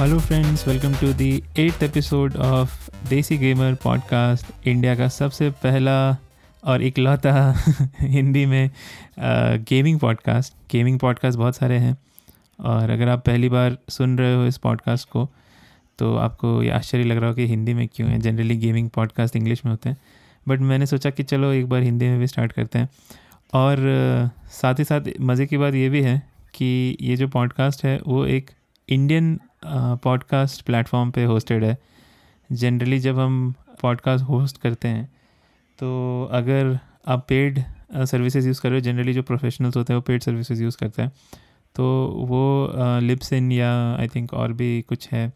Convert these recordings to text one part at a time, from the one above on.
Hello friends welcome to the eighth episode of Desi gamer podcast India का सबसे पहला और इकलौता हिंदी में गेमिंग पॉडकास्ट गेमिंग पॉडकास्ट बहुत सारे हैं और अगर आप पहली बार सुन रहे हो इस पॉडकास्ट को तो आपको ये आश्चर्य लग रहा हो कि हिंदी में क्यों है। जनरली गेमिंग पॉडकास्ट इंग्लिश में होते हैं। बट मैंने सोचा कि चलो एक बार हिंदी में भी स्टार्ट करते हैं। और साथ ही साथ मज़े की बात ये भी है कि ये जो पॉडकास्ट है, वो एक इंडियन पॉडकास्ट प्लेटफॉर्म पे होस्टेड है। जनरली जब हम पॉडकास्ट होस्ट करते हैं तो अगर आप पेड सर्विसेज़ यूज़ कर रहे हो जनरली जो प्रोफेशनल्स होते हैं वो पेड सर्विसेज़ यूज़ करते हैं तो वो लिप्स इन या आई थिंक और भी कुछ है,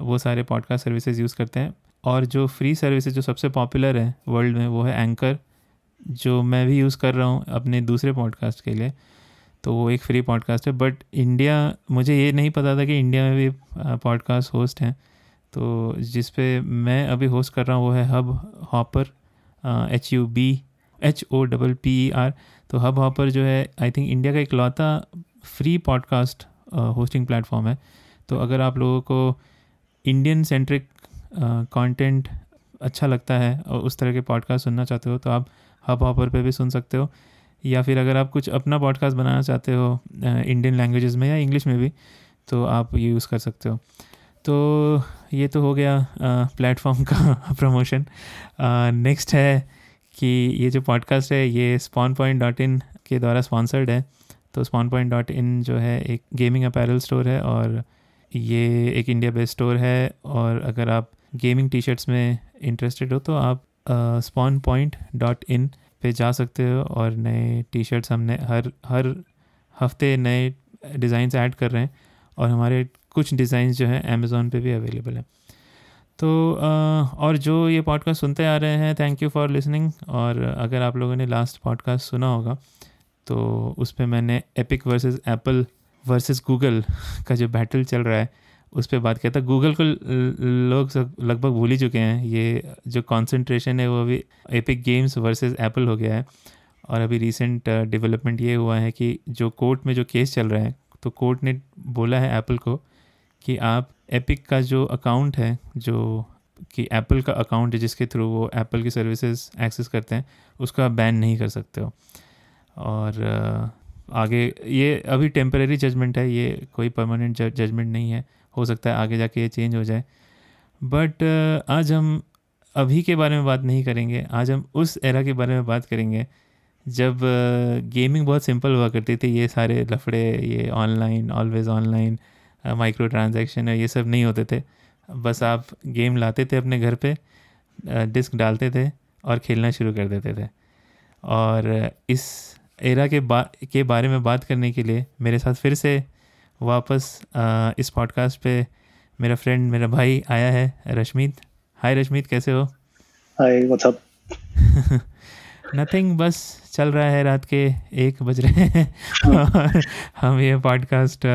वो सारे पॉडकास्ट सर्विसेज़ यूज़ करते हैं। और जो फ्री सर्विसेज़ जो सबसे पॉपुलर है वर्ल्ड में, वो है एंकर जो मैं भी यूज़ कर रहा हूँ अपने दूसरे पॉडकास्ट के लिए। तो वो एक फ्री पॉडकास्ट है बट इंडिया मुझे ये नहीं पता था कि इंडिया में भी पॉडकास्ट होस्ट हैं। तो जिस पे मैं अभी होस्ट कर रहा हूँ, वो है Hubhopper H U B H O double P E R तो हब हॉपर जो है आई थिंक इंडिया का इकलौता फ्री पॉडकास्ट होस्टिंग प्लेटफॉर्म है। तो अगर आप लोगों को इंडियन सेंट्रिक कंटेंट अच्छा लगता है और उस तरह के पॉडकास्ट सुनना चाहते हो तो आप हब हॉपर पे भी सुन सकते हो। या फिर अगर आप कुछ अपना पॉडकास्ट बनाना चाहते हो इंडियन लैंग्वेजेस में या इंग्लिश में भी तो आप ये यूज़ कर सकते हो। तो ये तो हो गया प्लेटफॉर्म का प्रमोशन नेक्स्ट है कि ये जो पॉडकास्ट है, ये स्पॉन पॉइंट डॉट इन के द्वारा स्पॉन्सर्ड है। तो स्पॉन पॉइंट डॉट इन जो है एक गेमिंग अपैरल स्टोर है और ये एक इंडिया बेस्ड स्टोर है और अगर आप गेमिंग टी शर्ट्स में इंटरेस्टेड हो तो आप स्पॉन पॉइंट डॉट इन पे जा सकते हो और नए टी शर्ट्स हमने हर हर हफ़्ते नए डिज़ाइंस ऐड कर रहे हैं और हमारे कुछ डिज़ाइंस जो हैं अमेज़ोन पे भी अवेलेबल हैं। तो और जो ये पॉडकास्ट सुनते आ रहे हैं थैंक यू फॉर लिसनिंग और अगर आप लोगों ने लास्ट पॉडकास्ट सुना होगा तो उस पर मैंने Epic versus Apple versus Google का जो बैटल चल रहा है उस पर बात किया था। गूगल को लोग लगभग भूल ही चुके हैं। ये जो कॉन्सेंट्रेशन है, वो अभी एपिक गेम्स वर्सेस एप्पल हो गया है और अभी रिसेंट डेवलपमेंट ये हुआ है कि जो कोर्ट में जो केस चल रहा है तो कोर्ट ने बोला है एप्पल को कि आप एपिक का जो अकाउंट है, जो कि एप्पल का अकाउंट है जिसके थ्रू वो एप्पल की सर्विसेज़ एक्सेस करते हैं, उसको आप बैन नहीं कर सकते हो। और आगे ये अभी टेम्परेरी जजमेंट है, ये कोई परमानेंट जजमेंट नहीं है। हो सकता है आगे जाके ये चेंज हो जाए। बट आज हम अभी के बारे में बात नहीं करेंगे। आज हम उस एरा के बारे में बात करेंगे जब गेमिंग बहुत सिंपल हुआ करती थी। ये सारे लफड़े, ये online always online micro transaction ये सब नहीं होते थे। बस आप गेम लाते थे अपने घर पे डिस्क डालते थे और खेलना शुरू कर देते थे। और इस एरा के बा, के बारे में बात करने के लिए मेरे साथ फिर से वापस अ, इस पॉडकास्ट पे मेरा फ्रेंड मेरा भाई आया है रश्मीत। हाय रश्मीत कैसे हो? हाय व्हाट्सअप नथिंग बस चल रहा है रात के एक बज रहे हैं। और हम ये पॉडकास्ट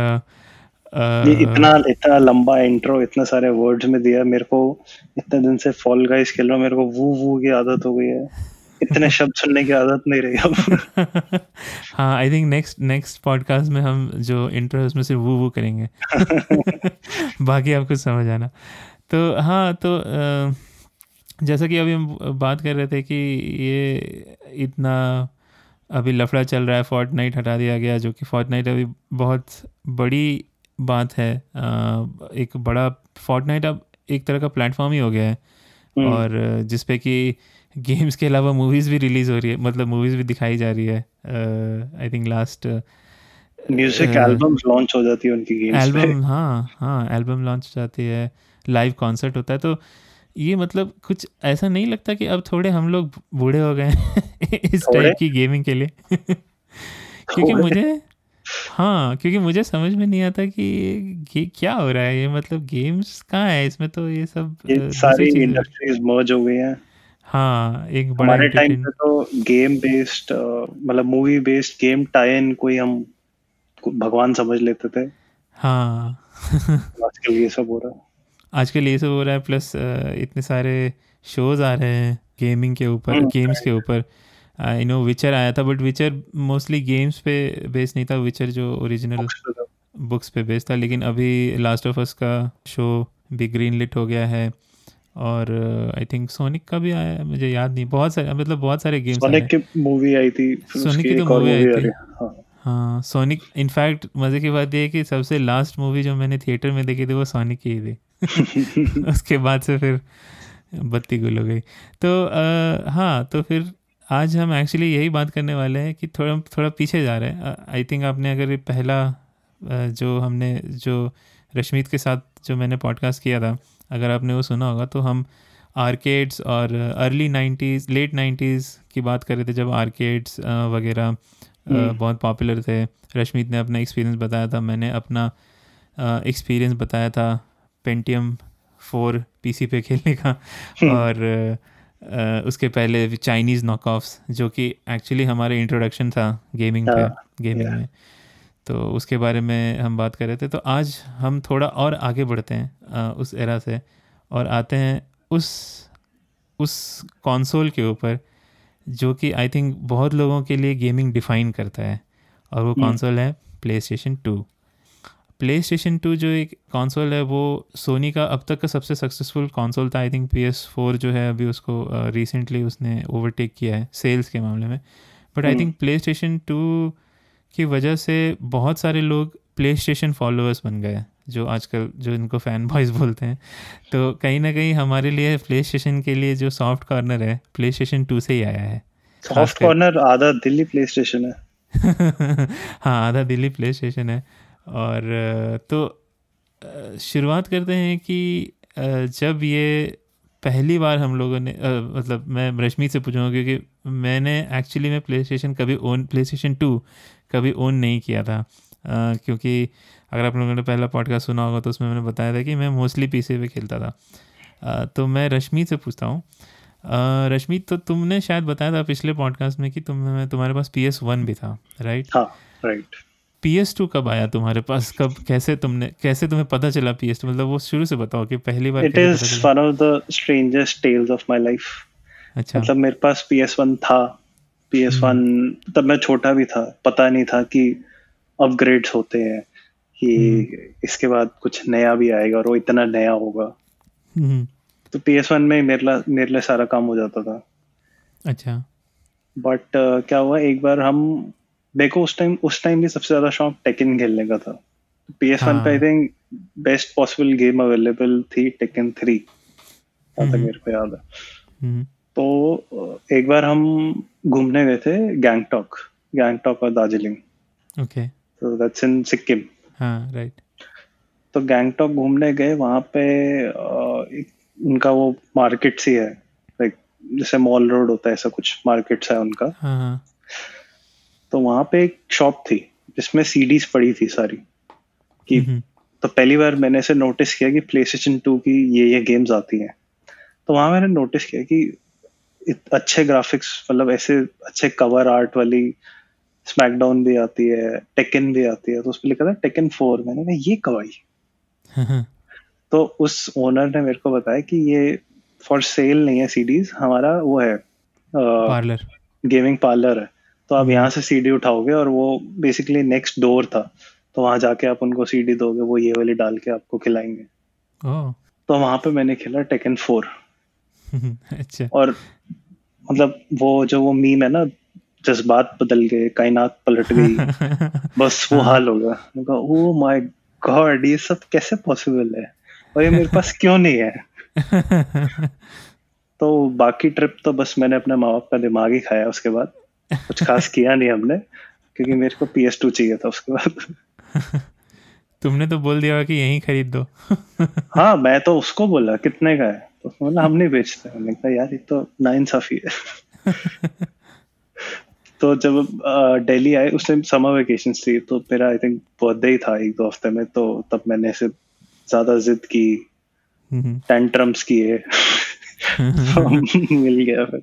इतना इतना लंबा इंट्रो इतने सारे वर्ड्स में दिया मेरे को इतने दिन से फॉल गाइस खेल रहा मेरे को वो वू की आदत हो गई है। इतने शब्द सुनने की आदत नहीं रही अब। हाँ I think next next podcast में हम जो इंट्रो उसमें सिर्फ़ वो वो करेंगे। बाकी आपको समझ आना। तो हाँ तो जैसा कि अभी हम बात कर रहे थे कि ये इतना अभी लफड़ा चल रहा है फोर्ट नाइट हटा दिया गया जो कि फोर्ट नाइट अभी बहुत बड़ी बात है। एक बड़ा फोर्ट अब एक तरह का प्लेटफॉर्म ही हो गया है। हम्म, और जिसपे कि गेम्स के अलावा मूवीज़ भी रिलीज़ हो रही है मतलब मूवीज़ भी दिखाई जा रही है I think last music albums launch हो जाती है उनकी गेम्स एल्बम हाँ हाँ एल्बम लॉन्च हो जाती है लाइव कॉन्सर्ट होता है तो ये मतलब कुछ ऐसा नहीं लगता कि अब थोड़े हम लोग बूढ़े हो गए हैं इस टाइप की गेमिंग के लिए। क्योंकि मुझे हाँ क्योंकि मुझे समझ में नहीं आता कि ये क्या हो रहा है ये मतलब गेम्स कहाँ है इसमें तो ये सब ये सारी इंडस्ट्रीज़ मर्ज हो गई हैं। हाँ एक बड़ा हमारे टाइम पे तो गेम बेस्ड मतलब movie based game tie in कोई हम भगवान समझ लेते थे। हाँ। आजकल ये सब हो रहा है। आजकल ये सब हो रहा है प्लस इतने सारे शोज़ आ रहे हैं गेमिंग के ऊपर हम्म, गेम्स के ऊपर। आई नो विचर आया था बट विचर मोस्टली गेम्स पे बेस्ड नहीं था विचर जो ओरिजिनल बुक्स पे बेस्ड था लेकिन अभी लास्ट ऑफ़ अस का शो भी ग्रीन लिट हो गया है। और आई थिंक सोनिक का भी आया मुझे याद नहीं बहुत सारे मतलब बहुत सारे गेम्स सोनिक की मूवी आई थी सोनिक की तो मूवी आई थी। हाँ सोनिक इनफैक्ट मज़े की बात ये है कि सबसे लास्ट मूवी जो मैंने थिएटर में देखी थी वो सोनिक की ही थी। उसके बाद से फिर बत्ती गुल हो गई। तो अ, हाँ तो फिर आज हम एक्चुअली यही बात करने वाले हैं कि थोड़ा थोड़ा पीछे जा रहे हैं। आई थिंक आपने अगर पहला जो हमने जो रश्मीत के साथ जो मैंने पॉडकास्ट किया था अगर आपने वो सुना होगा तो हम आर्केड्स और अर्ली नाइन्टीज़ लेट नाइन्टीज़ की बात कर रहे थे जब आर्केड्स वगैरह हम्म। बहुत पॉपुलर थे। रश्मीत ने अपना एक्सपीरियंस बताया था मैंने अपना एक्सपीरियंस बताया था पेंटियम फोर पीसी पे खेलने का। और अ, उसके पहले चाइनीज़ नॉक जो कि एक्चुअली हमारे इंट्रोडक्शन था गेमिंग पे हाँ, गेमिंग yeah. में। तो उसके बारे में हम बात कर रहे थे। तो आज हम थोड़ा और आगे बढ़ते हैं। उस एरा से और आते हैं उस उस कंसोल के ऊपर जो कि आई थिंक बहुत लोगों के लिए गेमिंग डिफाइन करता है और वो। कंसोल है PlayStation two PlayStation two जो एक कंसोल है वो सोनी का अब तक का सबसे सक्सेसफुल कंसोल था I think P S four जो है अभी उसको रिसेंटली उसने ओवरटेक किया है सेल्स के मामले में but I. Think PlayStation two की वजह से बहुत सारे लोग प्ले स्टेशन फॉलोअर्स बन गए जो आजकल जो इनको फ़ैन बॉयज़ बोलते हैं। तो कहीं ना कहीं हमारे लिए प्ले स्टेशन के लिए जो सॉफ्ट कॉर्नर है प्ले स्टेशन टू से ही आया है। सॉफ्ट कॉर्नर आधा दिल्ली प्ले स्टेशन है। हाँ आधा दिल्ली प्ले स्टेशन है। और तो शुरुआत करते हैं कि जब ये पहली बार हम लोगों ने मतलब मैं रश्मि से पूछूँगा क्योंकि मैंने एक्चुअली में प्ले स्टेशन कभी ओन प्ले स्टेशन टू कभी ओन नहीं किया था। क्योंकि अगर आप लोगों ने पहला पॉडकास्ट सुना होगा तो उसमें मैंने बताया था कि मैं मोस्टली पीसी पे खेलता था। अ, तो मैं रश्मि से पूछता हूँ। रश्मि तो तुमने शायद बताया था पिछले पॉडकास्ट में कि तुम तुम्हारे पास पी एस वन भी था राइट हाँ राइट पी एस टू कब आया तुम्हारे पास? कब कैसे तुमने कैसे तुम्हें पता चला पी एस टू मतलब वो शुरू से बताओ कि पहली बार it is one of the strangest tales of my life अच्छा। मतलब मेरे पास पी एस वन था। P S one. तब मैं छोटा भी था। पता नहीं था कि अपग्रेड्स होते हैं। कि हम्म। इसके बाद कुछ नया भी आएगा और वो इतना नया होगा। हम्म, तो पी एस वन में मेरे लिए मेरे लिए सारा काम हो जाता था। अच्छा। बट uh, क्या हुआ एक बार हम देखो उस टाइम उस टाइम भी सबसे ज़्यादा शौक टेकन खेलने का था। पी एस वन पे I. Think best possible game available थी टेकन थ्री तक हम्म। मेरे को याद है। तो एक बार हम घूमने गए थे गैंगटॉक गैंगटॉक और दार्जिलिंग ओके तो दैट्स इन सिक्किम हाँ राइट तो गैंगटॉक घूमने गए वहाँ पे एक उनका वो मार्केट सी है लाइक जैसे मॉल रोड होता है ऐसा कुछ मार्केट्स है उनका। हाँ हाँ। तो वहाँ पे एक शॉप थी जिसमें सीडीज पड़ी थी सारी कि हम्म, तो पहली बार मैंने ऐसे नोटिस किया कि प्ले स्टेशन टू की ये ये गेम्स आती हैं। तो वहाँ मैंने नोटिस किया कि अच्छे ग्राफिक्स मतलब ऐसे अच्छे कवर आर्ट वाली स्मैकडाउन भी आती है टेकन भी आती है तो उस पर लिखा था टेकन फोर मैंने कहा ये कब आई? तो उस ओनर ने मेरे को बताया कि ये फॉर सेल नहीं है सीडीज हमारा वो है पार्लर गेमिंग पार्लर है। तो आप हम्म। यहाँ से सीडी उठाओगे और वो बेसिकली नेक्स्ट डोर था। तो वहाँ जाके आप उनको सीडी दोगे वो ये वाली डाल के आपको खिलाएँगे। तो वहाँ पे मैंने खेला टेकन फोर अच्छा। और मतलब वो जो वो मीम है ना जज्बात बदल गए कायनात पलट गई। बस वो हाल हो गया। मैं कहा ओ माय गॉड ये सब कैसे पॉसिबल है? और ये मेरे पास क्यों नहीं है? तो बाकी ट्रिप तो बस मैंने अपने माँ बाप का दिमाग ही खाया उसके बाद। कुछ खास किया नहीं हमने क्योंकि मेरे को पी एस टू चाहिए था उसके बाद। तुमने तो बोल दिया होगा कि यहीं खरीद दो। हाँ मैं तो उसको बोला कितने का है? तो बोला हम नहीं बेचते मैंने कहा यार ये तो नाइंसाफी है। तो जब दिल्ली आए उस टाइम समर वेकेशन थी तो मेरा आई थिंक बर्थडे ही था एक दो हफ़्ते में तो तब मैंने ऐसे ज़्यादा जिद की हम्म, टेंट्रम्स किए तो मिल गया फिर।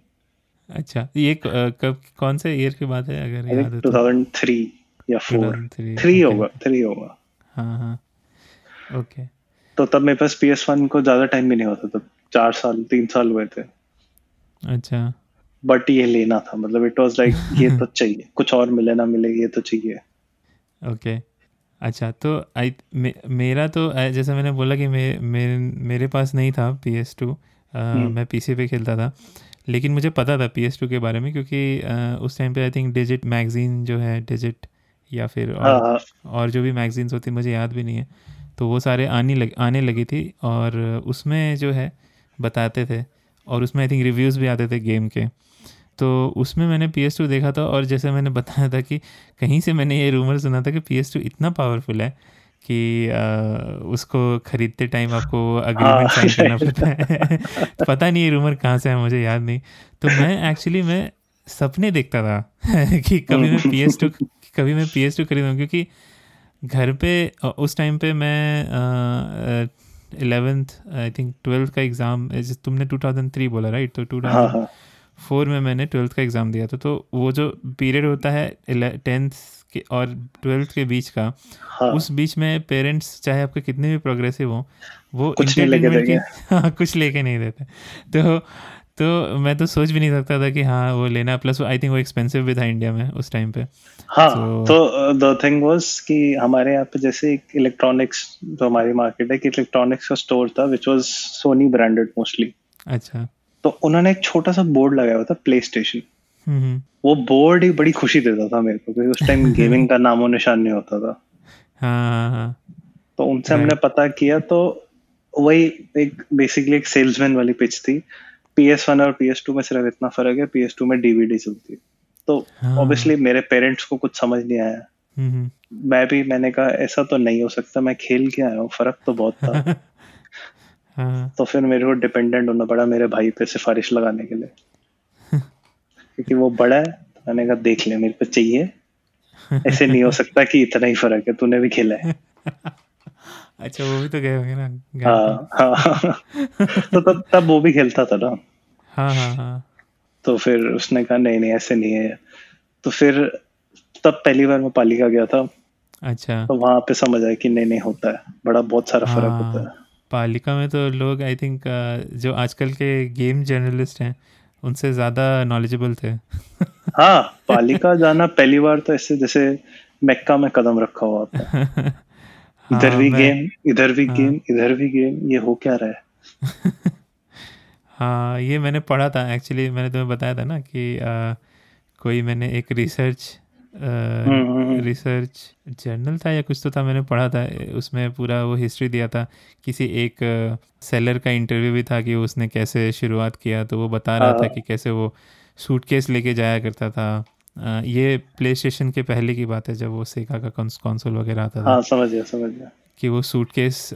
अच्छा ये कब कौन से ईयर की बात है अगर याद है तो? 2003 या 4 2003 थ्री होगा थ्री होगा। हाँ हाँ ओके तो तब मेरे पास पी एस वन को ज़्यादा टाइम भी नहीं होता तब चार साल तीन साल हुए थे। अच्छा। बट ये लेना था मतलब इट वाज लाइक ये तो चाहिए कुछ और मिले ना मिले ये तो चाहिए ओके okay. अच्छा तो आई मे, मेरा तो जैसे मैंने बोला कि मे, मे, मेरे पास नहीं था पी एस टू। मैं पी सी पे खेलता था लेकिन मुझे पता था पी एस टू के बारे में क्योंकि अ, उस टाइम पे आई थिंक डिजिट मैगजीन जो है डिजिट या फिर हाँ और, हाँ और जो भी मैगजीन्स होती मुझे याद भी नहीं है तो वो सारे आने लग आने लगी थी और उसमें जो है बताते थे और उसमें आई थिंक रिव्यूज़ भी आते थे गेम के तो उसमें मैंने पी एस टू देखा था और जैसे मैंने बताया था कि कहीं से मैंने ये रूमर सुना था कि पी एस टू इतना पावरफुल है कि अ, उसको खरीदते टाइम आपको अग्रीमेंट हाँ, साइन करना पड़ता है। पता नहीं ये रूमर कहाँ से है मुझे याद नहीं। तो मैं एक्चुअली मैं सपने देखता था कि कभी मैं पी एस टू कभी मैं पी एस टू खरीदूँ क्योंकि घर पे उस टाइम पे मैं इलेवेंथ आई थिंक ट्वेल्थ का एग्ज़ाम तुमने 2003 बोला राइट तो टू हाँ हाँ। फोर में मैंने ट्वेल्थ का एग्ज़ाम दिया था तो वो जो पीरियड होता है टेंथ के और ट्वेल्थ के बीच का हाँ। उस बीच में पेरेंट्स चाहे आपके कितने भी प्रोग्रेसिव हो वो कुछ नहीं लेके देंगे। हाँ कुछ लेके नहीं देते। तो तो मैं तो सोच भी नहीं सकता था कि हाँ वो लेना प्लस आई थिंक वो एक्सपेंसिव भी था इंडिया में उस टाइम पे। हाँ So- तो द थिंग वाज कि हमारे यहाँ पे जैसे एक इलेक्ट्रॉनिक्स जो हमारी मार्केट है कि इलेक्ट्रॉनिक्स का स्टोर था which was Sony branded mostly अच्छा। तो उन्होंने एक छोटा सा बोर्ड लगाया हुआ था प्ले स्टेशन वो बोर्ड ही बड़ी खुशी देता था मेरे को क्योंकि उस टाइम गेमिंग का नामो निशान नहीं होता था। हाँ हाँ हाँ। तो उनसे हमने पता किया तो वही एक बेसिकली एक सेल्समैन वाली पिच थी। पी एस वन और पी एस टू में सिर्फ़ इतना फ़र्क है पी एस टू में डीवीडी चलती है। तो हाँ। ऑब्वियसली मेरे पेरेंट्स को कुछ समझ नहीं आया। मैं भी मैंने कहा ऐसा तो नहीं हो सकता मैं खेल के आया हूँ फ़र्क तो बहुत था। हाँ। तो फिर मेरे को डिपेंडेंट होना पड़ा मेरे भाई पे सिफारिश लगाने के लिए। क्योंकि वो बड़ा है तो मैंने कहा देख ले मेरे को चाहिए। ऐसे नहीं हो सकता कि इतना ही फ़र्क है तूने भी खेला है। अच्छा वो भी तो गए होंगे ना हाँ हाँ। तो तब तब वो भी खेलता था ना। हाँ हाँ हाँ। तो फिर उसने कहा नहीं नहीं ऐसे नहीं है। तो फिर तब पहली बार मैं पालिका गया था। अच्छा। तो वहाँ पे समझ आया कि नहीं नहीं होता है। बड़ा बहुत सारा फ़र्क हाँ, होता है। पालिका में तो लोग आई थिंक जो आजकल के गेम जर्नलिस्ट हैं उनसे ज़्यादा नॉलेजेबल थे हाँ पालिका जाना पहली बार तो ऐसे जैसे मक्का में कदम रखा हुआ होता है इधर हाँ, भी गेम इधर भी हाँ। गेम इधर भी गेम ये हो क्या रहा है हाँ ये मैंने पढ़ा था एक्चुअली मैंने तुम्हें बताया था ना कि अ, कोई मैंने एक रिसर्च। रिसर्च जर्नल था या कुछ तो था? मैंने पढ़ा था। उसमें पूरा वो हिस्ट्री दिया था। किसी एक सेलर का इंटरव्यू भी था कि उसने कैसे शुरुआत किया। तो वो बता रहा था हाँ। कि कैसे वो सूटकेस लेके जाया करता था। ये प्ले स्टेशन के पहले की बात है जब वो सेगा का कंसोल वगैरह आता था। हाँ समझ गया समझ गया। कि वो सूटकेस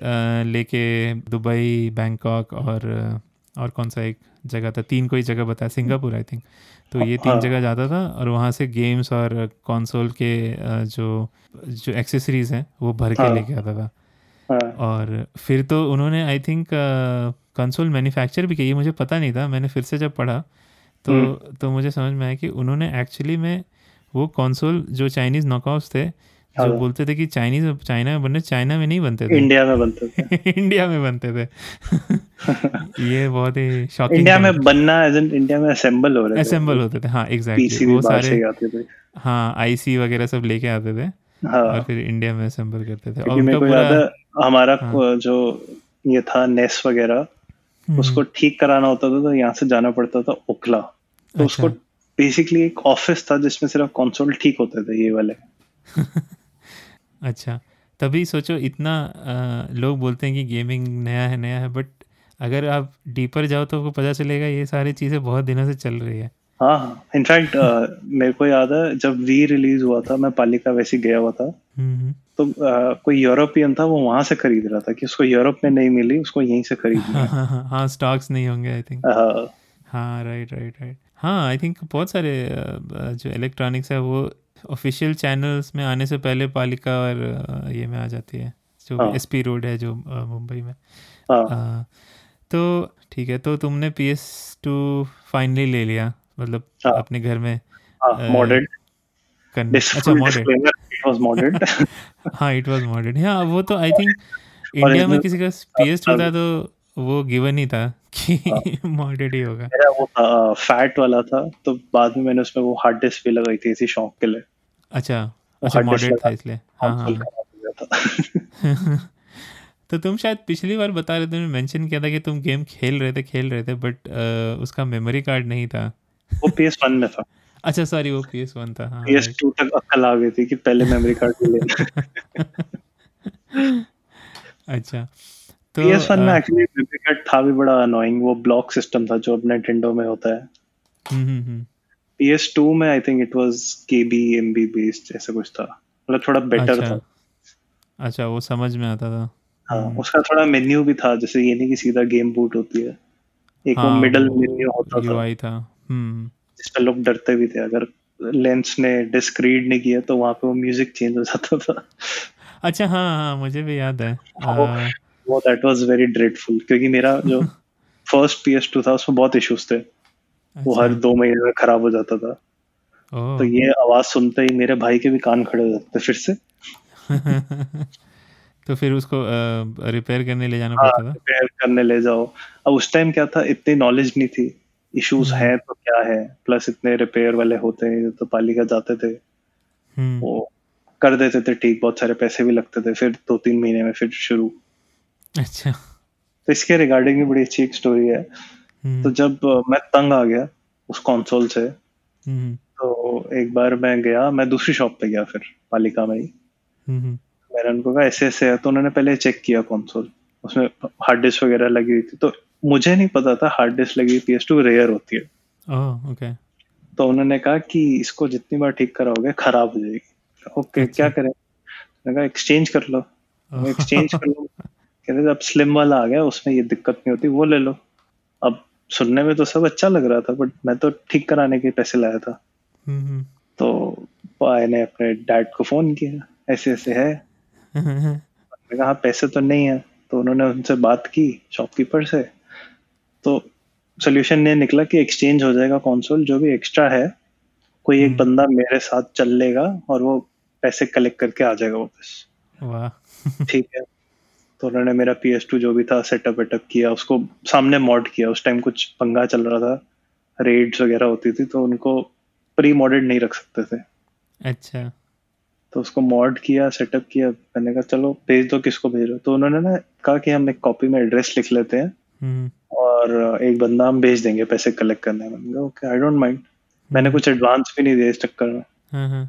लेके दुबई बैंकॉक और और कौन सा एक जगह था तीन कोई जगह बताया सिंगापुर आई थिंक तो ये तीन हाँ। जगह जाता था और वहाँ से गेम्स और कंसोल के जो जो एक्सेसरीज हैं वो भर के हाँ। लेके आता था हाँ और फिर तो उन्होंने आई थिंक कंसोल मैन्युफैक्चर भी किया ये मुझे पता नहीं था मैंने फिर से जब पढ़ा तो हम्म। तो मुझे समझ में आया कि उन्होंने एक्चुअली में वो कंसोल जो चाइनीज़ नॉकआउट्स थे जो। बोलते थे कि चाइनीज़ चाइना में बनने चाइना में नहीं बनते थे। इंडिया में बनते थे। इंडिया में बनते थे। ये बहुत ही शॉकिंग इंडिया में बनना एज इंडिया में असेंबल हो रहे असेंबल होते थे हाँ एग्जैक्टली वो सारे आते थे। हाँ आईसी वगैरह सब लेके आते थे। हाँ। और फिर इंडिया में असेंबल करते थे। और उनका पूरा हमारा हाँ। जो ये था नेस वगैरह हम्म, उसको ठीक कराना होता था तो यहाँ से जाना पड़ता था ओखला। तो उसको अच्छा। बेसिकली एक ऑफ़िस था जिसमें सिर्फ़ कंसोल ठीक होते थे ये वाले। अच्छा तभी सोचो इतना अ, लोग बोलते हैं कि गेमिंग नया है नया है बट अगर आप डीपर जाओ तो आपको पता चलेगा ये सारी चीज़ें बहुत दिनों से चल रही है। हाँ हाँ। इनफैक्ट मेरे को याद है जब वी रिलीज़ हुआ था मैं पालिका वैसे गया हुआ था। हम्म, हम्म। तो अ, कोई यूरोपियन था वो वहाँ से खरीद रहा था कि उसको यूरोप में नहीं मिली उसको यहीं से खरीदनी हाँ है हाँ हाँ। हाँ स्टॉक्स नहीं होंगे आई थिंक हाँ, हाँ राइट राइट राइट हाँ आई थिंक बहुत सारे अ, जो इलेक्ट्रॉनिक्स है वो ऑफिशियल चैनल्स में आने से पहले पालिका और ये में आ जाती है जो हाँ। एस पी रोड है जो मुंबई में। हाँ। अ, तो ठीक है तो तुमने पी एस टू फाइनली ले लिया मतलब हाँ। अपने घर में हाँ मॉडेड करने अच्छा मॉडेड हाँ इट वाज मॉडर्न हाँ वो तो आई थिंक इंडिया में किसी का पी एस टू था तो वो गिवन ही था कि मॉडर्न ही होगा। मेरा वो फैट वाला था तो बाद में मैंने उसमें वो हार्ड डिस्क भी लगाई थी इसी शौक के लिए। अच्छा अच्छा मॉडर्न था इसलिए। हाँ हाँ हो था। तो तुम शायद पिछली बार बता रहे थे तुमने मेंशन किया था कि तुम गेम खेल रहे थे खेल रहे थे बट उसका मेमोरी कार्ड नहीं था। वो PS1 में था। अच्छा सॉरी वो पी एस वन था। हाँ PS2 तक अक्ल आ गई थी कि पहले मेमोरी कार्ड लेना right. अच्छा तो PS1 में एक्चुअली मेमोरी कार्ड था भी बड़ा अनोइंग वो ब्लॉक सिस्टम था जो अब Nintendo में होता है। हम्म, हम्म, हम्म, PS2 में I think it was KB MB based ऐसा कुछ था। मतलब थोड़ा बेटर अच्छा। था। अच्छा वो समझ में आता था। हाँ हम्म। उसका थोड़ा मेन्यू भी था जैसे ये नहीं कि सीधा गेम बूट होती है। एक वो हाँ मिडल मेन्यू होता था। UI था। हम्म। जिसमें लोग डरते भी थे। अगर लेंस ने डिस्क रीड नहीं किया तो वहाँ पे वो म्यूज़िक चेंज हो जाता था। अच्छा हाँ हाँ मुझे भी याद है। वो अ, वो दैट वाज वेरी ड्रेडफुल क्योंकि मेरा जो फ़र्स्ट PS2 था उसमें बहुत इश्यूज़ थे। वो अच्छा। हर दो महीने में खराब हो जाता था। तो ये आवाज़ सुनते ही मेरे भाई के भी कान खड़े हो जाते फिर से। तो फिर उसको रिपेयर करने ले जाना हाँ पड़ता था? रिपेयर करने ले जाओ। अब उस टाइम क्या था इतनी नॉलेज नहीं थी। इश्यूज़ हम्म। हैं तो क्या है? प्लस इतने रिपेयर वाले होते हैं तो पालिका जाते थे। हम्म। वो कर देते थे ठीक बहुत सारे पैसे भी लगते थे फिर दो तीन महीने में फिर शुरू। अच्छा। तो इसके रिगार्डिंग भी बड़ी अच्छी एक स्टोरी है। तो जब मैं तंग आ गया उस कंसोल से हम्म। तो एक बार मैं गया मैं दूसरी शॉप पे गया फिर पालिका में ही। हम्म। मैंने उनको कहा ऐसे ऐसे है। तो उन्होंने पहले चेक किया कंसोल उसमें हार्ड डिस्क वगैरह लगी हुई थी। तो मुझे नहीं पता था हार्ड डिस्क लगी पी एस टू रेयर होती है। ओह ओके तो उन्होंने कहा कि इसको जितनी बार ठीक कराओगे खराब हो जाएगी। ओके अच्छा। क्या करें? मैंने कहा एक्सचेंज कर लो। एक्सचेंज कर लो। कहते अब स्लिम वाला आ गया उसमें ये दिक्कत नहीं होती वो ले लो। सुनने में तो सब अच्छा लग रहा था बट मैं तो ठीक कराने के पैसे लाया था। तो भाई ने अपने डैड को फ़ोन किया ऐसे ऐसे है। मैंने कहा "हाँ, पैसे तो नहीं है। तो उन्होंने उनसे बात की शॉपकीपर से। तो सोल्यूशन ये निकला कि एक्सचेंज हो जाएगा कंसोल जो भी एक्स्ट्रा है कोई एक हम्म। बंदा मेरे साथ चल लेगा और वो पैसे कलेक्ट करके आ जाएगा वापस। ठीक है। तो उन्होंने मेरा पी एस टू जो भी था सेटअप वेटअप किया उसको सामने मॉड किया। उस टाइम कुछ पंगा चल रहा था रेड्स वगैरह होती थी तो उनको प्री मॉडेड नहीं रख सकते थे। अच्छा। तो उसको मॉड किया सेटअप किया मैंने कहा चलो भेज दो किसको भेजो? तो उन्होंने ना कहा कि हम एक कॉपी में एड्रेस लिख लेते हैं हम्म। और एक बंदा हम भेज देंगे पैसे कलेक्ट करने में। ओके आई डोंट माइंड मैंने कुछ एडवांस भी नहीं दिया इस चक्कर में।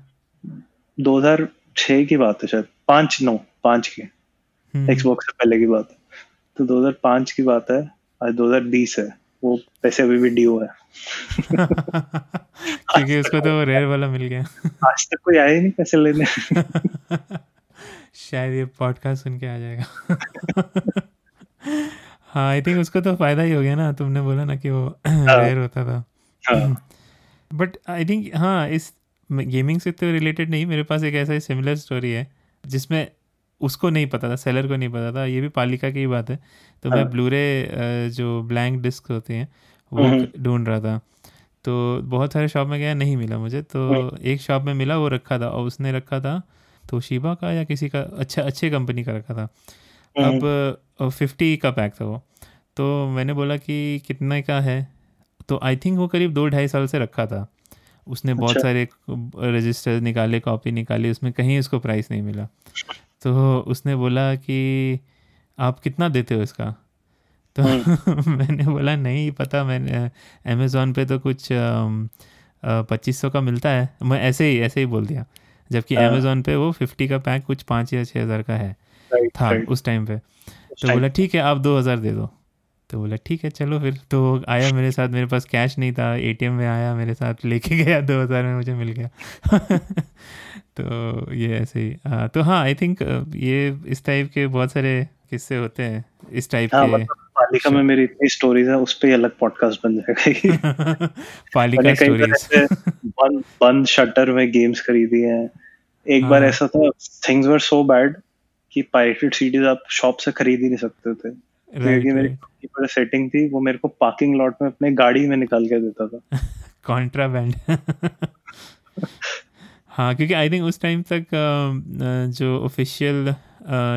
दो हज़ार 2006 की बात है शायद पाँच नौ पाँच की। एक्सबॉक्स से पहले की बात। है तो 2005 की बात है आज 2020 है वो पैसे अभी भी ड्यू है। क्योंकि उसको तो रेयर वाला मिल गया। आज तक कोई आया ही नहीं पैसे लेने। शायद ये पॉडकास्ट सुन के आ जाएगा। हाँ आई थिंक उसको तो फ़ायदा ही हो गया ना तुमने बोला ना कि वो रेयर होता था। हाँ। बट आई थिंक हाँ इस गेमिंग से तो रिलेटेड नहीं मेरे पास एक ऐसा सिमिलर स्टोरी है जिसमें उसको नहीं पता था सेलर को नहीं पता था ये भी पालिका की ही बात है तो मैं हाँ। ब्लूरे जो ब्लैंक डिस्क होते हैं वो हम्म। ढूंढ रहा था तो बहुत सारे शॉप में गया नहीं मिला मुझे तो हम्म। एक शॉप में मिला वो रखा था और उसने रखा था तो शिबा का या किसी का अच्छा अच्छे कंपनी का रखा था हम्म। अब फिफ्टी का पैक था वो तो मैंने बोला कि कितने का है तो आई थिंक वो करीब दो ढाई साल से रखा था उसने बहुत अच्छा। सारे रजिस्टर निकाले कॉपी निकाली उसमें कहीं उसको प्राइस नहीं मिला तो उसने बोला कि आप कितना देते हो इसका? तो मैंने बोला नहीं पता मैंने अमेज़ोन पे तो कुछ पच्चीस सौ का मिलता है। मैं ऐसे ही ऐसे ही बोल दिया। जबकि हाँ। अमेज़ोन पे वो फिफ्टी का पैक कुछ पाँच या छः हज़ार का है था उस टाइम पे। तो बोला ठीक है आप दो हज़ार दे दो। तो बोला ठीक है चलो फिर। तो आया मेरे साथ मेरे पास कैश नहीं था एटीएम में आया मेरे साथ लेके गया दो हज़ार में मुझे मिल गया। तो ये ऐसे ही हाँ, तो हाँ आई थिंक ये इस टाइप के बहुत सारे किस्से होते हैं इस टाइप हाँ के मतलब पालिका में मेरी इतनी स्टोरीज है उस पर ही अलग पॉडकास्ट बन जाएगा पालिका बार स्टोरीज बंद बंद शटर में गेम्स खरीदी हैं। एक बार हाँ। ऐसा था थिंग्स वर सो बैड कि पायरेटेड सीडीज आप शॉप से खरीद ही नहीं सकते थे। क्योंकि मेरी राइट सेटिंग थी वो मेरे को पार्किंग लॉट में अपने गाड़ी में निकाल के देता था। कॉन्ट्राबैंड हाँ क्योंकि आई थिंक उस टाइम तक अ, अ, जो ऑफिशियल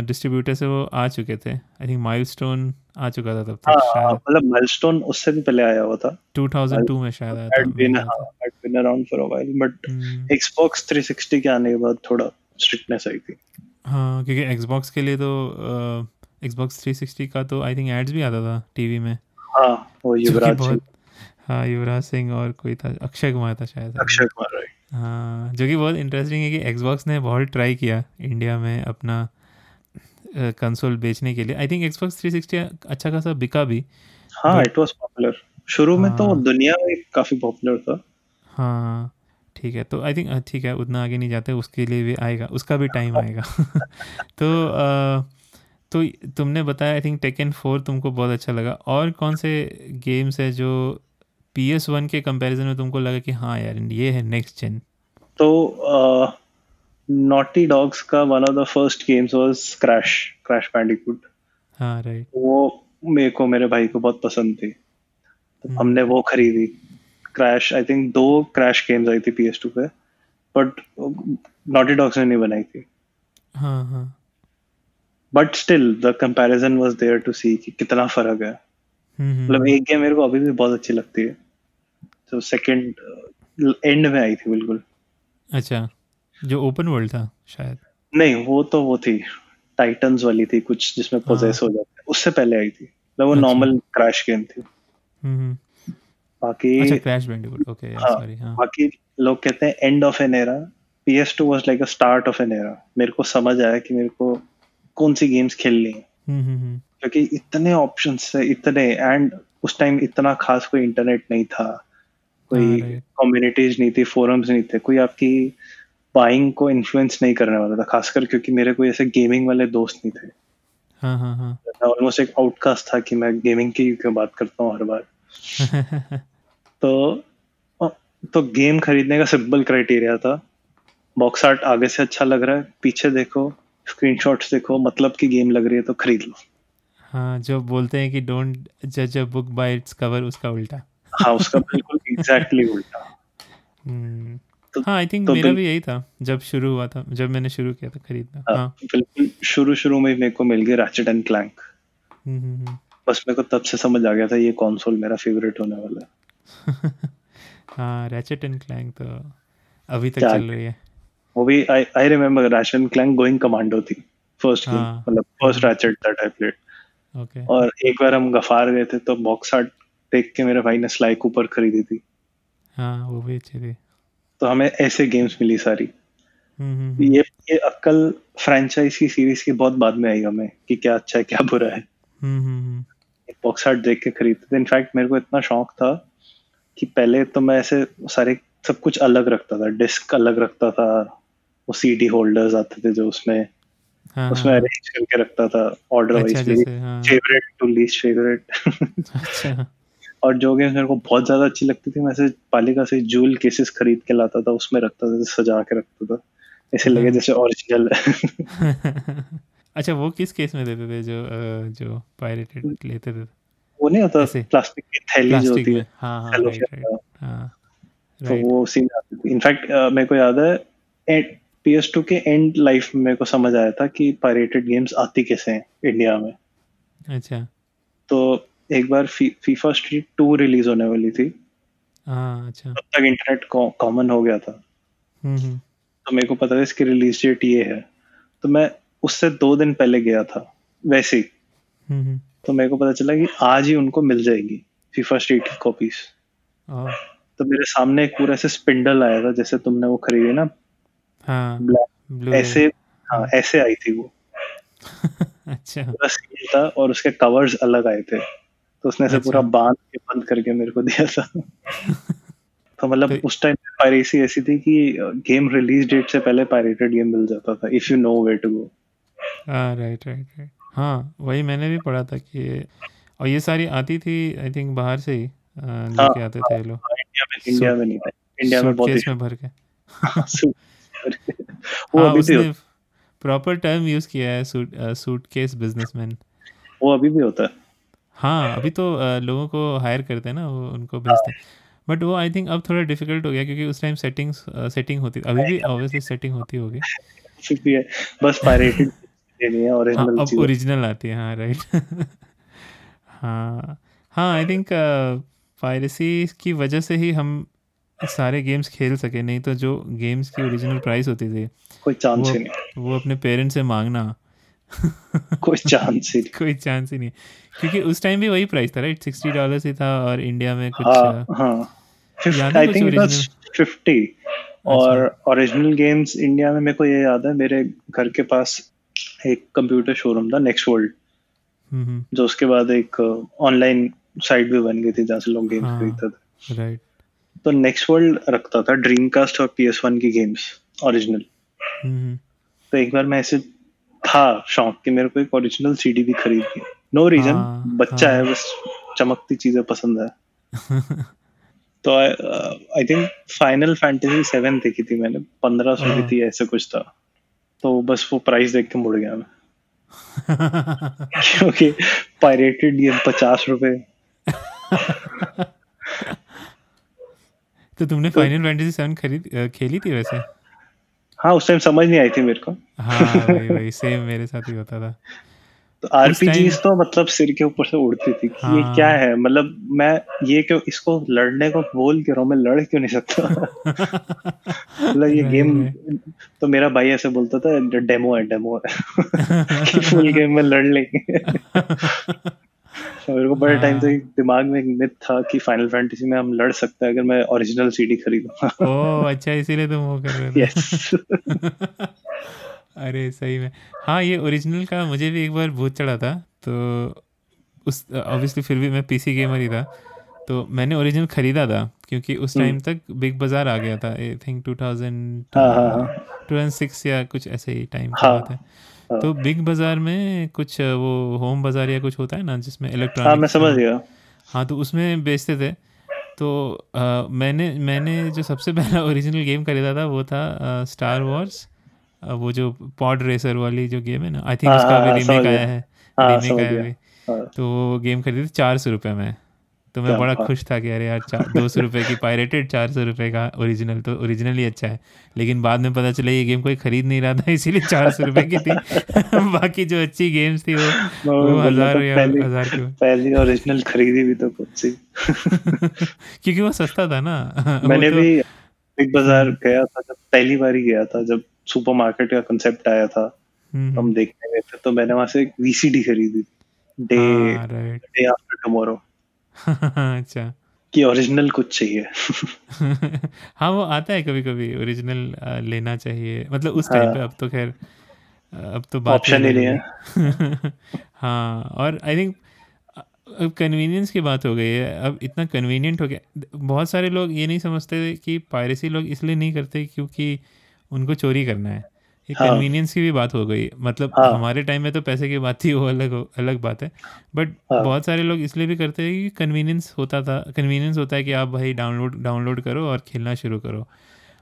डिस्ट्रीब्यूटर्स है वो आ चुके थे। आई थिंक माइलस्टोन आ चुका था तब हाँ तक हाँ, शायद। मतलब माइलस्टोन उससे भी पहले आया हुआ था। 2002 में शायद आया था। had been मेरे ख्याल हाँ, had been around for a while but से। हम्म, Xbox 360 के आने के बाद थोड़ा स्ट्रिक्टनेस आई थी। हाँ क्योंकि Xbox के लिए तो Xbox 360 का तो आई थिंक एड्स भी आता था टीवी में। हाँ वो युवराज बहुत सिंह। हाँ युवराज सिंह और कोई था अक्षय कुमार था शायद। अक्षय कुमार हाँ जो कि बहुत इंटरेस्टिंग है कि Xbox ने बहुत ट्राई किया इंडिया में अपना कंसोल बेचने के लिए। आई थिंक Xbox 360 अच्छा खासा बिका भी। हाँ इट वाज पॉपुलर शुरू में तो हाँ। दुनिया में काफ़ी पॉपुलर था। हाँ ठीक है तो आई थिंक ठीक है उतना आगे नहीं जाते उसके लिए भी आएगा उसका भी टाइम आएगा। तो अ, तो तुमने बताया आई थिंक टेकन फोर तुमको बहुत अच्छा लगा। और कौन से गेम्स है जो पी एस वन के कंपैरिजन में तुमको लगा कि हाँ यार ये है नेक्स्ट जेन तो नॉटी डॉग्स का one of the first games was Crash Crash Bandicoot हाँ राइट वो मेरे को मेरे भाई को बहुत पसंद थी। तो। हमने वो खरीदी। क्रैश आई थिंक दो क्रैश गेम्स आई थी पी एस टू पे बट नॉटी डॉग्स ने नहीं बनाई थी। हाँ हाँ। But still the comparison was there to see कि कितना फ़र्क है। मतलब एक गेम मेरे को अभी भी बहुत अच्छी लगती है। तो सेकंड एंड में आई थी बिल्कुल। अच्छा जो ओपन वर्ल्ड था शायद। नहीं वो तो वो थी। टाइटन्स वाली थी कुछ जिसमें पोजेस हो जाते हैं। उससे पहले आई थी। मतलब वो। नॉर्मल क्रैश गेम थी। बाकी अच्छा क्रैश बैंडिकूट ओके सॉरी हाँ बाकी लोग कहते हैं end of an era PS2 was like a start of an era मेरे को समझ आया कि मेरे को कौन सी गेम्स खेलनी है। क्योंकि इतने ऑप्शंस थे इतने एंड उस टाइम इतना खास कोई इंटरनेट नहीं था। कोई हाँ, कम्युनिटीज नहीं थी फोरम्स नहीं थे। कोई आपकी बाइंग को इन्फ्लुएंस नहीं करने वाला था खासकर क्योंकि मेरे कोई ऐसे गेमिंग वाले दोस्त नहीं थे। हाँ हाँ हाँ। ऑलमोस्ट एक आउटकास्ट था कि मैं गेमिंग की क्यों बात करता हूँ हर बार। तो तो गेम खरीदने का सिंपल क्राइटेरिया था। बॉक्स आर्ट आगे से अच्छा लग रहा है पीछे देखो। स्क्रीनशॉट्स देखो मतलब की गेम लग रही है तो खरीद लो। हाँ जो बोलते हैं कि डोंट जज a book by its cover उसका उल्टा। हाँ उसका बिल्कुल एग्जैक्टली उल्टा। हम्म, तो- हाँ आई थिंक तो मेरा भी यही था जब शुरू हुआ था जब मैंने शुरू किया था खरीदना। हाँ, हाँ। बिल्कुल शुरू शुरू में मेरे को मिल गया रैचेट एंड क्लैंक। बस मेरे को तब से समझ आ गया था ये कंसोल मेरा फेवरेट होने वाला है। हाँ रैचेट एंड क्लैंक तो अभी तक चल रही है। वो भी I I remember and Clank Going Commando थी फ़र्स्ट हाँ। मतलब first Ratchet that I played okay और एक बार हम गफार गए थे तो बॉक्स आर्ट देख के मेरे भाई ने स्लाई कूपर खरीदी थी। हाँ वो भी अच्छी थी। तो हमें ऐसे गेम्स मिली सारी। हम्म, हम्म, हम्म। ये ये अक्ल फ्रेंचाइज की सीरीज़ के बहुत बाद में आई हमें कि क्या अच्छा है क्या बुरा है। बॉक्स आर्ट देख के खरीदते थे। इनफैक्ट मेरे को इतना शौक था कि पहले तो मैं ऐसे सारे सब कुछ अलग रखता था डिस्क अलग रखता था वो सीडी होल्डर्स आते थे जो उसमें हाँ उसमें हाँ। अरेंज करके रखता था ऑर्डर वाइज हाँ। फेवरेट टू लीस्ट फेवरेट अच्छा। और जो गेम्स मेरे को बहुत ज़्यादा अच्छी लगती थी मैं ऐसे पालिका से जूल केसेस खरीद के लाता था उसमें रखता था सजा के रखता था। ऐसे लगे हाँ। जैसे ओरिजिनल है अच्छा वो किस केस में देते थे जो जो पायरेटेड लेते थे? वो नहीं होता ऐसे? प्लास्टिक की थैली जो होती है। हाँ हाँ राइट राइट हाँ तो वो सीन आती थी। इनफैक्ट मेरे को याद है पी एस टू के एंड लाइफ में मेरे को समझ आया था कि पायरेटेड गेम्स आती कैसे हैं इंडिया में। अच्छा। तो एक बार फ़ी, फीफा स्ट्रीट टू रिलीज़ होने वाली थी। हाँ अच्छा। तब तक इंटरनेट कॉमन हो गया था। हम्म हम्म। तो मेरे को पता था इसकी रिलीज़ डेट ये है। तो मैं उससे दो दिन पहले गया था वैसे ही। हम्म। तो मेरे को पता चला कि आज ही उनको मिल जाएगी फीफा स्ट्रीट की कॉपीज तो मेरे सामने एक पूरा ऐसे स्पिंडल आया था जैसे तुमने वो खरीदी ना हाँ ऐसे हाँ ऐसे आई थी वो। अच्छा। था और उसके कवर्स अलग आए थे। तो उसने अच्छा। पूरा बाँध के बंद करके मेरे को दिया था। तो मतलब तो- उस टाइम पायरेसी ऐसी थी कि गेम रिलीज़ डेट से पहले पायरेटेड गेम मिल जाता था if you know way to go हाँ राइट राइट राइट हाँ वही मैंने भी पढ़ा था कि और ये सारी आती थी आई थिंक बाहर से ही लेके आते थे लोग। हाँ, इंडिया में इंडिया में नहीं था। इंडिया में बहुत में भर के। वो हाँ अभी भी प्रॉपर टर्म यूज़ किया है सूट सूटकेस बिजनेसमैन वो अभी भी होता है। हाँ अभी तो अ, लोगों को हायर करते हैं ना वो उनको भेजते हैं। बट वो आई थिंक अब थोड़ा डिफ़िकल्ट हो गया क्योंकि उस टाइम सेटिंग्स सेटिंग होती अभी भी ऑब्वियसली सेटिंग होती होगी। बस पायरेटेड है हाँ ओरिजिनल अब ओरिजिनल आती है हाँ राइट हाँ हाँ आई थिंक पायरेसी की वजह से ही हम सारे गेम्स खेल सके नहीं तो जो गेम्स की ओरिजिनल प्राइस होती थी कोई चांस ही नहीं। वो अपने पेरेंट्स से मांगना। कोई चांस ही नहीं। कोई चांस ही नहीं। क्योंकि उस टाइम भी वही प्राइस था राइट सिक्सटी डॉलर ही था और इंडिया में कुछ I think it was fifty और ओरिजिनल गेम्स इंडिया में मेरे को ये याद है मेरे घर के पास एक कंप्यूटर शोरूम था नेक्स्ट वर्ल्ड हम्म, हम्म, जो उसके बाद एक ऑनलाइन साइट भी बन गई थी जहाँ से लोग गेम्स हाँ। खरीदते थे। राइट तो नेक्स्ट वर्ल्ड रखता था ड्रीम कास्ट और पी एस वन की गेम्स ओरिजिनल तो एक बार मैं ऐसे था शौक कि मेरे को एक ओरिजिनल सीडी भी खरीदनी नो रीजन बच्चा हाँ। बस चमकती चीज़ें पसंद है। तो I think Final Fantasy seven देखी थी मैंने पंद्रह सौ की हाँ। थी ऐसे कुछ था। तो बस वो प्राइस देख के मुड़ गया मैं। क्योंकि पायरेटेड गेम पचास रुपए। तो तुमने फाइनल फैंटेसी सेवन खरीद खेली थी वैसे? हाँ उस टाइम समझ नहीं आई थी मेरे को। हाँ वही वही सेम मेरे साथ ही होता था। तो आरपीजीज तो मतलब सिर के ऊपर से उड़ती थी कि ये हाँ। क्या है। मतलब मैं ये क्यों इसको लड़ने को बोल क्यों रहा हूँ मैं लड़ क्यों नहीं सकता? मतलब ये गेम तो मेरा भाई ऐसे बोलता था डेमो है डेमो है। कि फुल गेम में लड़ लेंगे। मेरे को बड़े टाइम से दिमाग में एक मिथ था कि फाइनल फैंटेसी में हम लड़ सकते हैं अगर मैं ओरिजिनल सीडी खरीदूँगा ओह अच्छा इसीलिए तुम वो कर रहे थे। यस अरे सही में। हाँ ये ओरिजिनल का मुझे भी एक बार भूत चढ़ा था तो उस ऑब्वियसली फिर भी मैं पीसी गेमर ही था। तो मैंने ओरिजिनल खरीदा था क्योंकि उस टाइम तक बिग बाज़ार आ गया था आई थिंक टू थाउज़ेंड हाँ हाँ हाँ। टू या कुछ ऐसे ही टाइम हाँ, है। तो बिग बाज़ार में कुछ वो होम बाज़ार या कुछ होता है ना जिसमें इलेक्ट्रॉनिक हाँ मैं समझ गया। हाँ तो उसमें बेचते थे। तो अ, मैंने मैंने जो सबसे पहला ओरिजिनल गेम खरीदा था वो था स्टार वॉर्स वो जो पॉड रेसर वाली जो गेम है ना आई थिंक हाँ, उसका हाँ, भी हाँ, रीमेक आया है। हाँ, रीमेक आया हाँ। तो वो गेम खरीदी थी चार सौ रुपये में। तो मैं बड़ा खुश था कि अरे यार दो सौ रुपये की पायरेटेड चार सौ रुपये का ओरिजिनल तो ओरिजिनल ही अच्छा है। लेकिन बाद में पता चला ये गेम कोई खरीद नहीं रहा था इसीलिए चार सौ रुपये की थी। बाकी जो अच्छी गेम्स थी वो वो हज़ार था या हज़ार की पहली ओरिजिनल खरीदी भी तो खुद से क्योंकि वो सस्ता था ना। मैंने तो- भी बिग बाज़ार गया था जब पहली बार ही गया था जब सुपरमार्केट का कंसेप्ट आया था। हम्म, हम देखने गए थे तो मैंने वहाँ से एक वीसीडी खरीदी। डे हाँ डे आफ्टर टुमारो अच्छा। कि ओरिजिनल कुछ चाहिए। हाँ वो आता है कभी कभी ओरिजिनल लेना चाहिए। मतलब उस टाइम हाँ। पे अब तो खैर अब तो बात ऑप्शन ही नहीं है। हाँ और आई थिंक अब कन्वीनियंस की बात हो गई है। अब इतना कन्वीनियंट हो गया। बहुत सारे लोग ये नहीं समझते कि पायरेसी लोग इसलिए नहीं करते क्योंकि उनको चोरी करना है। हाँ। कन्वीनियंस की भी बात हो गई मतलब हाँ। हमारे टाइम में तो पैसे की बात थी वो अलग अलग बात है बट हाँ। बहुत सारे लोग इसलिए भी करते हैं कि कन्वीनियंस होता था कन्वीनियंस होता है कि आप भाई डाउनलोड डाउनलोड करो और खेलना शुरू करो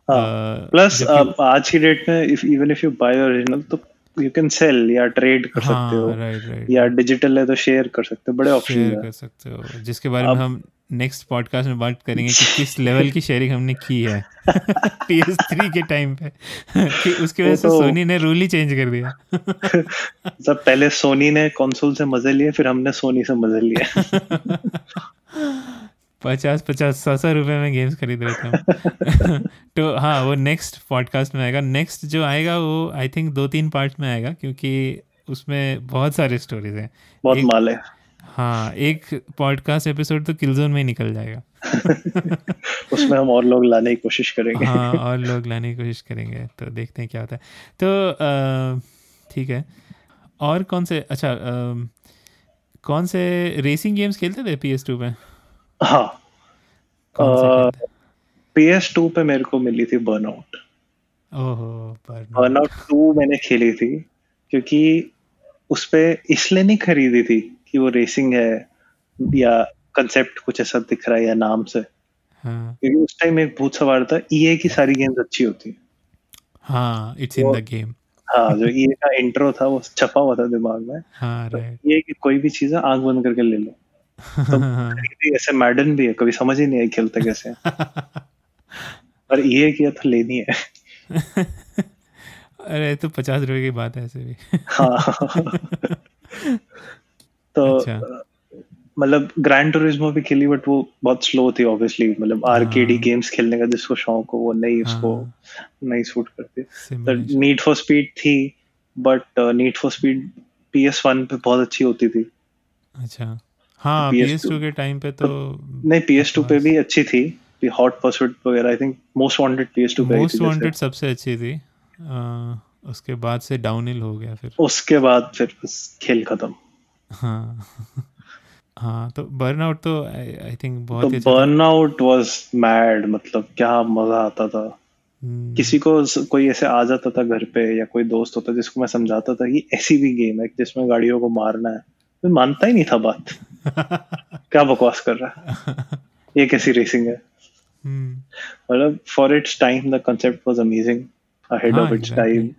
हाँ। प्लस आज की डेट में if even if you buy original तो यू कैन सेल या ट्रेड कर सकते हो हाँ राइट राइट या डिजिटल है तो शेयर कर सकते हो बड़े ऑप्शन कर सकते हो जिसके बारे में हम नेक्स्ट पॉडकास्ट में बात करेंगे कि किस लेवल की शेयरिंग हमने की है। पी एस थ्री के टाइम पे। कि उसकी वजह से तो- सोनी ने रूल ही चेंज कर दिया। सब पहले सोनी ने कंसोल से मज़े लिए फिर हमने सोनी से मज़े लिए। पचास पचास सौ सौ रुपये में गेम्स खरीद रहे थे तो हाँ वो नेक्स्ट पॉडकास्ट में आएगा। नेक्स्ट जो आएगा वो आई थिंक दो तीन पार्ट में आएगा क्योंकि उसमें बहुत सारे स्टोरीज हैं। बहुत माल है। हाँ एक पॉडकास्ट एपिसोड तो किलजोन में ही निकल जाएगा। उसमें हम और लोग लाने की कोशिश करेंगे। हाँ और लोग लाने की कोशिश करेंगे तो देखते हैं क्या होता है। तो ठीक है। और कौन से अच्छा अ, कौन से रेसिंग गेम्स खेलते थे पी एस टू पे हाँ। पी एस टू पे मेरे को मिली थी बर्नआउट ओहो पर बर्नआउट टू मैंने खेली थी क्योंकि उस पे इसलिए नहीं खरीदी थी कि वो रेसिंग है या कंसेप्ट कुछ ऐसा दिख रहा है या नाम से। हाँ। क्योंकि उस टाइम एक भूत सवार था ईए की सारी गेम्स अच्छी होती है। हाँ इट्स इन द गेम हाँ जो ईए का इंट्रो था वो छपा हुआ था दिमाग में। हाँ राइट ये कि कोई भी चीज़ है आँख बंद करके ले लो। भी ऐसे मैडन भी है कभी समझ ही नहीं आई खेलते कैसे हैं। और ये किया तो लेनी है। अरे तो पचास रुपए की बात है ऐसे भी। हाँ। तो अच्छा। मतलब ग्रैंड टूरिज्मो भी खेली बट वो बहुत स्लो थी ऑब्वियसली मतलब आर्केडी हाँ। गेम्स खेलने का जिसको शौक हो वो नहीं उसको हाँ। नहीं सूट करती। नीड फॉर स्पीड थी but Need for Speed P S one पे बहुत अच्छी होती थी। अच्छा। हाँ पी एस PS2 के टाइम पे तो नहीं पी एस टू पे भी अच्छी थी। हॉट परसुट वगैरह I think Most Wanted P S two पे मोस्ट वांटेड सबसे अच्छी थी। अ, उसके बाद से डाउनहिल हो गया फिर। उसके बाद फिर खेल खत्म। हाँ। हाँ तो बर्नआउट तो आई थिंक बहुत बर्नआउट वाज मैड मतलब क्या मज़ा आता था। हम्म, किसी को कोई ऐसे आ जाता था घर पे या कोई दोस्त होता जिसको मैं समझाता था कि ऐसी भी गेम है जिसमें गाड़ियों को मारना है। तो मानता ही नहीं था बात। क्या बकवास कर रहा है? ये कैसी रेसिंग है? हम्म, मतलब for its time the concept was amazing ahead of its time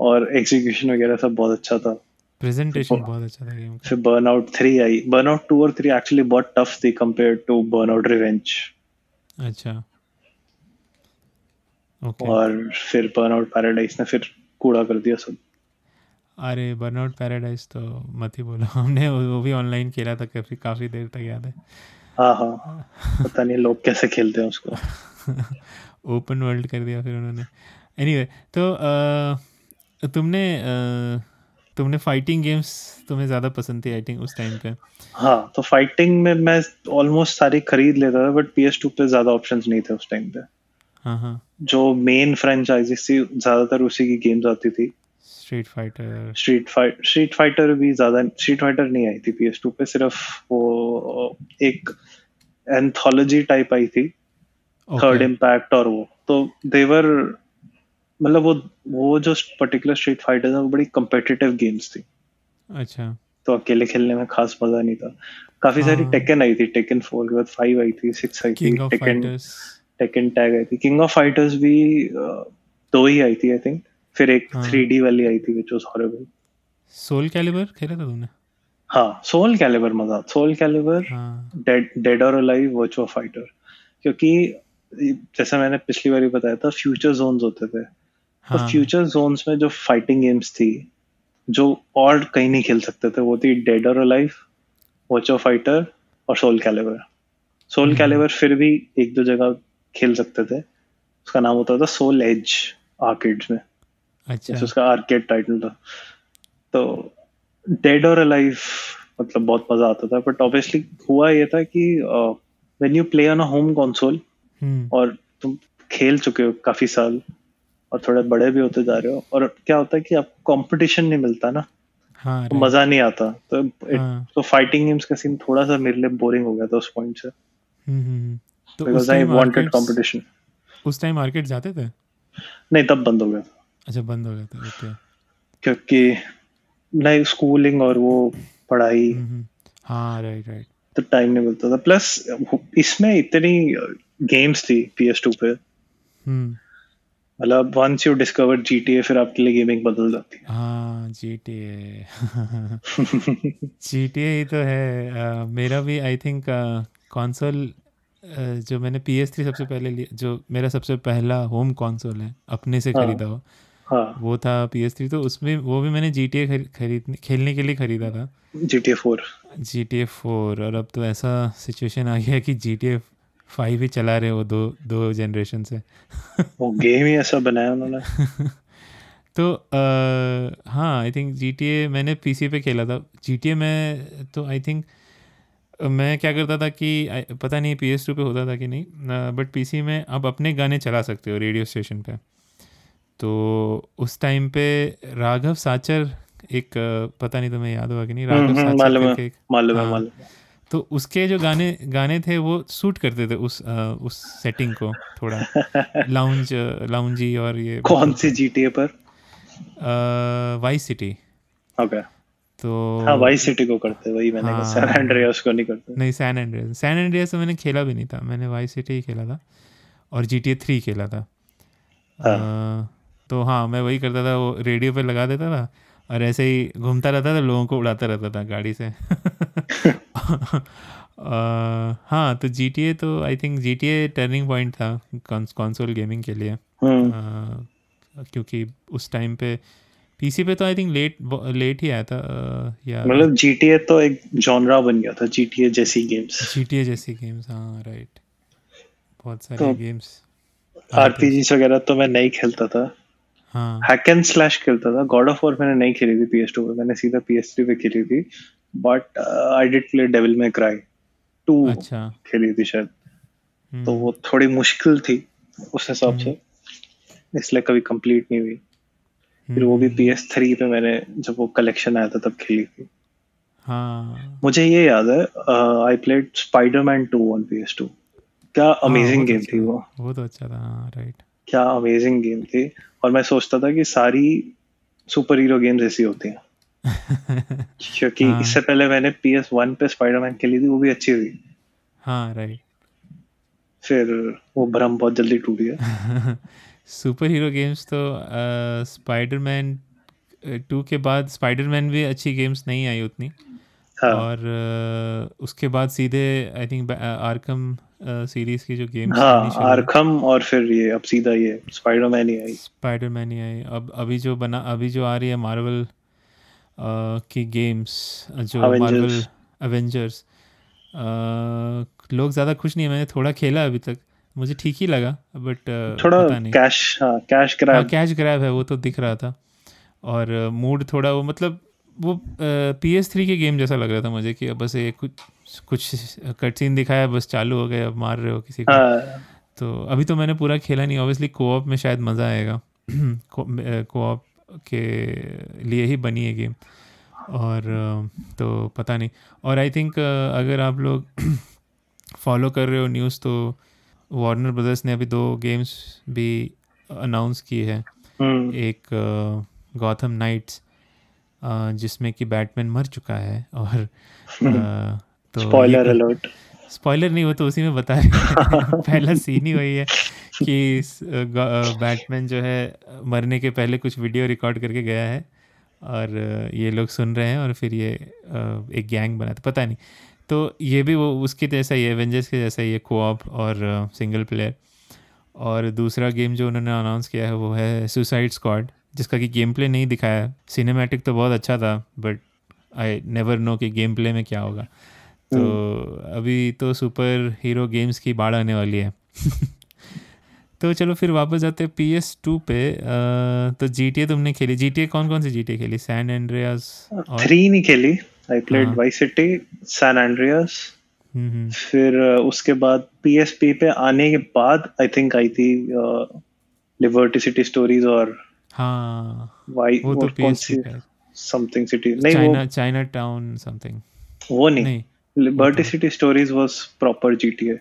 और एग्जीक्यूशन वगैरह सब बहुत अच्छा था। प्रेजेंटेशन बहुत अच्छा था गेम का। फिर burnout three I. Burnout to और थ्री एक्चुअली बहुत टफ थी कंपेयर टू बर्नआउट रिवेंज अच्छा। ओके और फिर बर्नआउट पैराडाइज ने फिर कूड़ा कर दिया सब। अरे बर्नआउट पैराडाइज तो मत ही बोलो। हमने वो भी ऑनलाइन खेला था काफ़ी काफ़ी देर तक याद है। हाँ हाँ। पता नहीं लोग कैसे खेलते हैं उसको। ओपन वर्ल्ड कर दिया फिर उन्होंने। एनीवे anyway, तो अ, तुमने अ, तुमने फाइटिंग गेम्स तुम्हें ज़्यादा पसंद थी आई थिंक उस टाइम पे। हाँ तो फाइटिंग में मैं ऑलमोस्ट सारी खरीद लेता था बट पी एस टू पे ज़्यादा ऑप्शंस नहीं थे उस टाइम पे। हाँ हाँ। जो मेन फ्रेंचाइजीज थी ज़्यादातर उसी की गेम्स आती थी। Street Fighter Street Fight Street Fighter भी ज़्यादा स्ट्रीट फाइटर नहीं आई थी पी एस टू पे सिर्फ़ वो एक एंथोलॉजी टाइप आई थी। थर्ड इम्पैक्ट और वो। तो देवर मतलब वो वो जो पर्टिकुलर स्ट्रीट फाइटर है वो बड़ी कम्पिटिटिव गेम्स थी। अच्छा। तो अकेले खेलने में खास मज़ा नहीं था। काफ़ी सारी हाँ। टेकन आई थी टेकन फोर के बाद फाइव आई थी सिक्स आई थी टेकन टेकन टैग आई थी। किंग ऑफ़ फाइटर्स भी दो ही आई थी आई थिंक फिर एक हाँ। थ्री डी वाली आई थी which was horrible Soul Calibur खेला था तुमने हाँ सोल कैलिबर मज़ा सोल कैलिबर हाँ। डेड डेड और अलाइव वर्चुअल फाइटर क्योंकि जैसा मैंने पिछली बार बताया था फ्यूचर जोन्स होते थे। हाँ। फ्यूचर जोन्स में जो फाइटिंग गेम्स थी जो और कहीं नहीं खेल सकते थे वो थी डेड और अलाइव वॉचो फाइटर और सोल कैलिबर सोल। कैलिबर फिर भी एक दो जगह खेल सकते थे। उसका नाम होता था सोल एज आर्केड्स में। अच्छा। उसका आर्केड टाइटल था। तो डेड और अलाइव मतलब बहुत मज़ा आता था बट ऑब्वियसली हुआ ये था कि when you play on a home console हम्म। और तुम खेल चुके हो काफ़ी साल और थोड़े बड़े भी होते जा रहे हो। और क्या होता है कि आपको कंपटीशन नहीं मिलता ना। हाँ तो मज़ा नहीं आता। तो हाँ। तो फाइटिंग गेम्स का सीन थोड़ा सा मेरे लिए बोरिंग हो गया था उस पॉइंट से। हम्म, हम्म, हम्म। तो because I time wanted competition उस टाइम आर्केड जाते थे? नहीं तब बंद हो गया था। अच्छा बंद हो गया थे ओके क्योंकि नहीं स्कूलिंग और वो पढ़ाई। हाँ राइट राइट तो टाइम नहीं मिलता था। प्लस इसमें इतनी गेम्स थी पी एस टू पे। हम्म। मतलब once you discover G T A फिर आपके लिए गेमिंग बदल जाती है। हाँ जी टी ए जी टी ए ही तो है। अ, मेरा भी आई थिंक कंसोल जो मैंने पी एस थ्री सबसे पहले लिया जो मेरा सबसे पहला होम कंसोल है अपने से हाँ। खरीदा हो हाँ। वो था पी एस थ्री तो उसमें वो भी मैंने जी टी ए खरीद खेलने के लिए खरीदा था। G T A four G T A four और अब तो ऐसा सिचुएशन आ गया कि जी टी ए फाइव ही चला रहे हो दो दो जनरेशन से। वो गेम ही ऐसा बनाया उन्होंने। तो अ, हाँ आई थिंक जी टी ए मैंने पी सी पे खेला था। जी टी ए में तो आई थिंक मैं क्या करता था कि पता नहीं पी एस टू पे होता था कि नहीं बट पी सी में आप अपने गाने चला सकते हो रेडियो स्टेशन पे। तो उस टाइम पे राघव साचर एक पता नहीं तुम्हें याद होगा कि नहीं राघव हम्म, साचर मालूम है मालूम है हाँ। मालूम है। तो उसके जो गाने गाने थे वो सूट करते थे उस अ, उस सेटिंग को थोड़ा। लाउंज लाउंजी और ये कौन सी जी टी ए पर वाइस सिटी ओके तो हाँ वाइस सिटी को करते वही मैंने हाँ। सैन एंड्रियास को नहीं करते। नहीं सैन एंड्रियास सैन एंड्रियास मैंने खेला भी नहीं था। मैंने वाई सिटी ही खेला था और जी टी ए थ्री खेला था। अ, तो हाँ मैं वही करता था वो रेडियो पे लगा देता था और ऐसे ही घूमता रहता था लोगों को उड़ाता रहता था गाड़ी से। हाँ तो जी टी ए तो I think G T A turning point था कंसोल गेमिंग के लिए। हम्म। क्योंकि उस टाइम पे पीसी पे तो आई थिंक लेट लेट ही आया था या मतलब GTA तो एक जॉनरा बन गया था GTA जैसी गेम्स जी जैसी गेम्स हाँ राइट बहुत सारे तो- गेम्स आरपीजीस वगैरह तो मैं नहीं खेलता था। हाँ। हैक एंड स्लैश खेलता था। गॉड ऑफ़ वॉर मैंने नहीं खेली थी PS2 पे। मैंने सीधा PS3 पे खेली थी। But I did play Devil May Cry two अच्छा। खेली थी शायद। हम्म, तो वो थोड़ी मुश्किल थी उस हिसाब से। इसलिए कभी कंप्लीट नहीं हुई। फिर वो भी हम्म, PS3 पे मैंने जब वो कलेक्शन आया था तब खेली थी। हाँ। मुझे ये याद है I played Spiderman 2 on PS2 क्या हाँ, अमेजिंग तो गेम अच्छा थी वो। वो तो अच्छा था हाँ राइट क्या अमेजिंग गेम थी। और मैं सोचता था कि सारी सुपर हीरो गेम्स ऐसी होती हैं। क्योंकि हाँ। इससे पहले मैंने PS1 वन पे स्पाइडरमैन खेली थी वो भी अच्छी थी हाँ राइट फिर वो भ्रम बहुत जल्दी टूट गया। सुपर हीरो गेम्स तो स्पाइडरमैन टू के बाद स्पाइडरमैन भी अच्छी गेम्स नहीं आई उतनी। हाँ। और अ, उसके बाद सीधे आई थिंक आर्कम सीरीज़ की जो गेम्स हाँ आर्खम और फिर ये अब सीधा ये स्पाइडरमैन ही आई। स्पाइडरमैन ही आई। अब अभी जो बना अभी जो आ रही है मार्वल की गेम्स जो Avengers. मार्वल एवेंजर्स लोग ज़्यादा खुश नहीं है मैंने थोड़ा खेला अभी तक। मुझे ठीक ही लगा बट थोड़ा पता नहीं। कैश हाँ कैश हाँ ग्रैब कैच ग्रैब है वो तो दिख रहा था। और मूड थोड़ा वो मतलब वो पी एस थ्री के गेम जैसा लग रहा था मुझे कि अब बस ये कुछ कुछ कट सीन दिखाया बस चालू हो गए अब मार रहे हो किसी को। हाँ। तो अभी तो मैंने पूरा खेला नहीं ऑब्वियसली कोऑप में शायद मज़ा आएगा। कोऑप के लिए ही बनी है गेम। और तो पता नहीं। और आई थिंक अगर आप लोग फॉलो कर रहे हो न्यूज़ तो वार्नर ब्रदर्स ने अभी दो गेम्स भी अनाउंस की है। हम्म। एक गौथम नाइट्स जिसमें कि बैटमैन मर चुका है और तो स्पॉइलर अलर्ट स्पॉइलर नहीं वो तो उसी में बता रहे पहला सीन ही वही है। कि बैटमैन जो है मरने के पहले कुछ वीडियो रिकॉर्ड करके गया है और ये लोग सुन रहे हैं और फिर ये एक गैंग बना था पता नहीं। तो ये भी वो उसके जैसा ही है एवेंजर्स के जैसा ही है कोऑप और सिंगल प्लेयर और दूसरा गेम जो उन्होंने अनाउंस किया है वो है सुसाइड स्क्वाड जिसका कि गेम प्ले नहीं दिखाया। सिनेमैटिक तो बहुत अच्छा था बट आई नेवर नो कि गेम प्ले में क्या होगा। तो अभी तो सुपर हीरो गेम्स की बाढ़ आने वाली है। तो चलो फिर वापस जाते हैं पी एस टू पे। तो जी टी ए तुमने खेली। जी टी ए कौन कौन सी जी टी ए खेली? सैन एंड्रियास और थ्री नहीं खेली। I played. Vice City San Andreas फिर उसके बाद पीएसपी पे आने के बाद आई थिंक आई थी लिबर्टी सिटी स्टोरीज और हाँ। वाई वो तो और P S C something city नहीं चाइना चाइना टाउन समथिंग वो नहीं। Liberty City Stories was proper GTA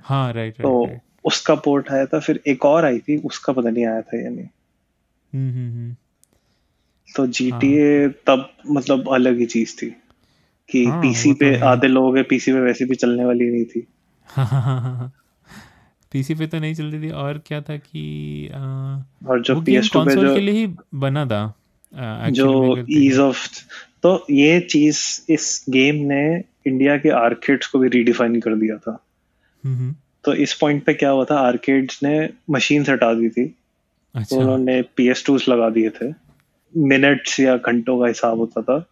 हाँ राइट तो राइट राइट उसका पोर्ट आया था फिर एक और आई थी उसका पता नहीं आया था या नहीं। हम्म हम्म हम्म। तो जीटीए तब मतलब अलग ही चीज़ थी कि हाँ, पीसी तो पे आधे लोगों के पीसी पे वैसे भी चलने वाली नहीं थी। हाँ हाँ हाँ हाँ पीसी पे तो नहीं चल रही थी और क्या था कि अ, और जो वो गेम PS2 पे जो के लिए ही बना था अ, जो। ईज ऑफ़ तो ये चीज़ इस गेम ने इंडिया के आर्केड्स को भी रीडिफाइन कर दिया था। तो इस पॉइंट पे क्या हुआ था? आर्केड्स ने मशीन हटा दी थी। तो अच्छा उन्होंने पी एस टूस लगा दिए थे। मिनट्स या घंटों का हिसाब होता था।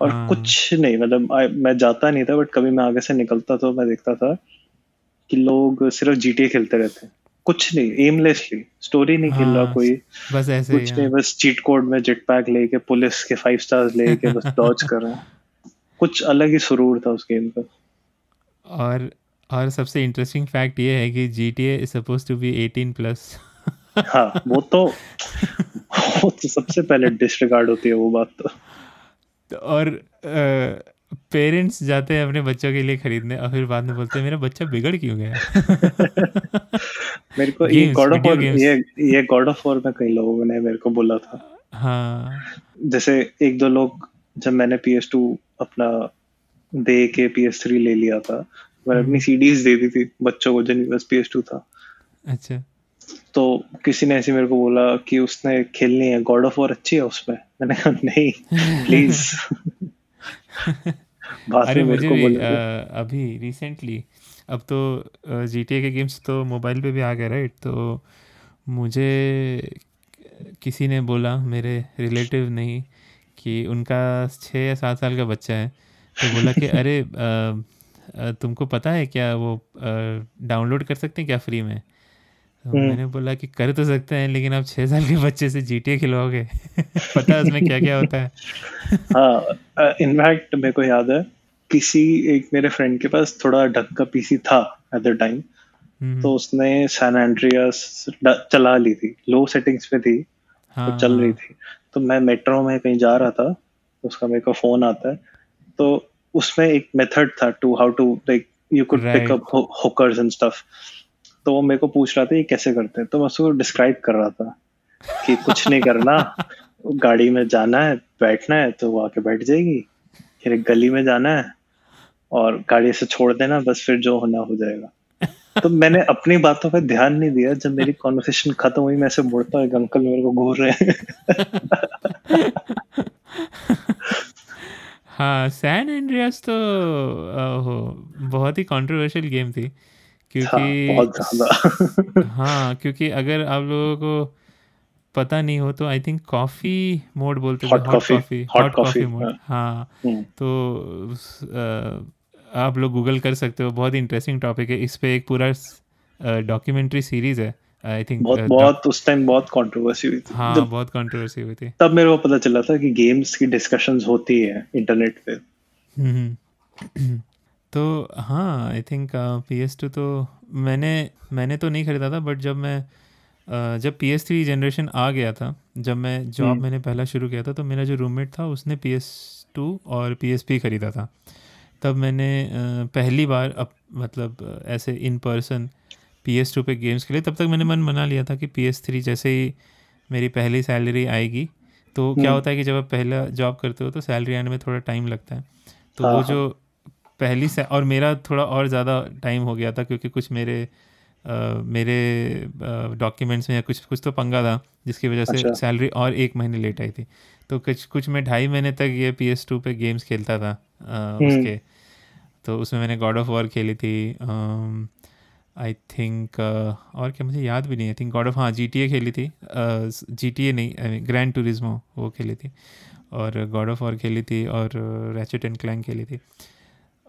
और हाँ। कुछ नहीं मतलब मैं जाता नहीं था बट कभी मैं आगे से निकलता तो मैं देखता था कि लोग सिर्फ़ जीटीए खेलते रहते हैं। कुछ नहीं एमलेसली स्टोरी नहीं खेल रहा हाँ, कोई। बस ऐसे कुछ हाँ। नहीं बस चीट कोड में जेट पैक लेके पुलिस के फाइव स्टार्स लेके बस डॉज कर रहे हैं। कुछ अलग ही सुरूर था उस गेम का। और और सबसे इंटरेस्टिंग फैक्ट ये है कि G T is suppose to be eighteen plus हाँ वो तो वो तो सबसे पहले डिसरिगार्ड होती है वो बात तो। और पेरेंट्स जाते हैं अपने बच्चों के लिए खरीदने और फिर बाद में बोलते हैं मेरा बच्चा बिगड़ क्यों गया? मेरे को ये गॉड ऑफ़ वॉर ये ये गॉड ऑफ़ वॉर में कई लोगों ने मेरे को बोला था। हाँ। जैसे एक दो लोग जब मैंने पी एस टू अपना दे के पी एस थ्री ले लिया था मैंने अपनी सीडीज दे दी थी बच्चों को जिनके पास पीएस टू था। अच्छा। तो किसी ने ऐसे मेरे को बोला कि उसने खेलनी है गॉड ऑफ़ वॉर अच्छी है उसमें। मैंने कहा नहीं प्लीज़ अरे मुझे भी अ, अभी रिसेंटली अब तो जी टी ए के गेम्स तो मोबाइल पे भी आ गए राइट तो मुझे किसी ने बोला मेरे रिलेटिव नहीं कि उनका छः या सात साल का बच्चा है तो बोला कि अरे अ, तुमको पता है क्या वो डाउनलोड कर सकते हैं क्या फ्री में? तो हम्म। मैंने बोला कि कर तो सकते हैं लेकिन आप छः साल के बच्चे से जी खिलवाओगे? पता है उसमें क्या क्या होता है? हाँ इनफैक्ट मेरे को याद है किसी एक मेरे फ्रेंड के पास थोड़ा ढंग का पीसी था एट द टाइम तो उसने सैन एंड्रियास चला ली थी। लो सेटिंग्स पे थी हाँ तो चल रही हाँ, थी। तो मैं मेट्रो में कहीं जा रहा था उसका मेरे को फ़ोन आता है। तो उसमें एक मेथड था to how to like you could pick up hookers and stuff तो वो मेरे को पूछ रहा था ये कैसे करते हैं? तो मैं उसको डिस्क्राइब कर रहा था कि कुछ नहीं करना गाड़ी में जाना है बैठना है तो वो आके बैठ जाएगी फिर एक गली में जाना है और गाड़ी से छोड़ देना बस फिर जो होना हो जाएगा। तो मैंने अपनी बातों पे ध्यान नहीं दिया जब मेरी कॉन्वर्सेशन खत्म हुई मैं ऐसे मुड़ता हूँ एक अंकल मेरे को घूर रहे हैं। हाँ सैन एंड्रियास तो ओहो बहुत ही कंट्रोवर्शियल गेम थी। हाँ क्योंकि ज़्यादा। हाँ क्योंकि अगर आप लोगों को पता नहीं हो तो आई थिंक कॉफ़ी मोड बोलते थे hot coffee hot coffee mode हाँ। हम्म, तो आप लोग गूगल कर सकते हो बहुत ही इंटरेस्टिंग टॉपिक है। इस पे एक पूरा डॉक्यूमेंट्री सीरीज़ है। आई थिंक बहुत बहुत उस टाइम बहुत कंट्रोवर्सी हुई थी। हाँ बहुत कंट्रोवर्सी हुई थी। तब मेरे को पता चला था कि गेम्स की डिस्कशंस होती है इंटरनेट पे। हम्म तो हाँ I think P S two तो मैंने मैंने तो नहीं खरीदा था बट जब मैं अ, जब पी एस थ्री जनरेशन आ गया था जब मैं जॉब हम्म। मैंने पहला शुरू किया था तो मेरा जो रूममेट था उसने पी एस टू और पी एस पी खरीदा था। तब मैंने अ, पहली बार अब मतलब अ, ऐसे in person P S two पर गेम्स खेले तब तक मैंने मन बना लिया था कि पी एस थ्री जैसे ही मेरी पहली सैलरी आएगी तो क्या हम्म। होता है कि जब आप पहला जॉब करते हो तो सैलरी आने में थोड़ा टाइम लगता है तो हाँ, वो हाँ। जो पहली से और मेरा थोड़ा और ज़्यादा टाइम हो गया था क्योंकि कुछ मेरे अ, मेरे डॉक्यूमेंट्स में या कुछ कुछ तो पंगा था जिसकी वजह से अच्छा। सैलरी और एक महीने लेट आई थी तो कुछ कुछ मैं ढाई महीने तक ये पी एस टू पर गेम्स खेलता था अ, हम्म। उसके तो उसमें मैंने गॉड ऑफ़ वॉर खेली थी आई थिंक uh, और क्या मुझे याद भी नहीं आई थिंक गॉड ऑफ़ हाँ जी टी ए खेली थी। जी टी ए नहीं ग्रैंड टूरिज्मो वो खेली थी। और गॉड ऑफ़ और खेली थी और रैचेट एंड क्लैंग खेली थी।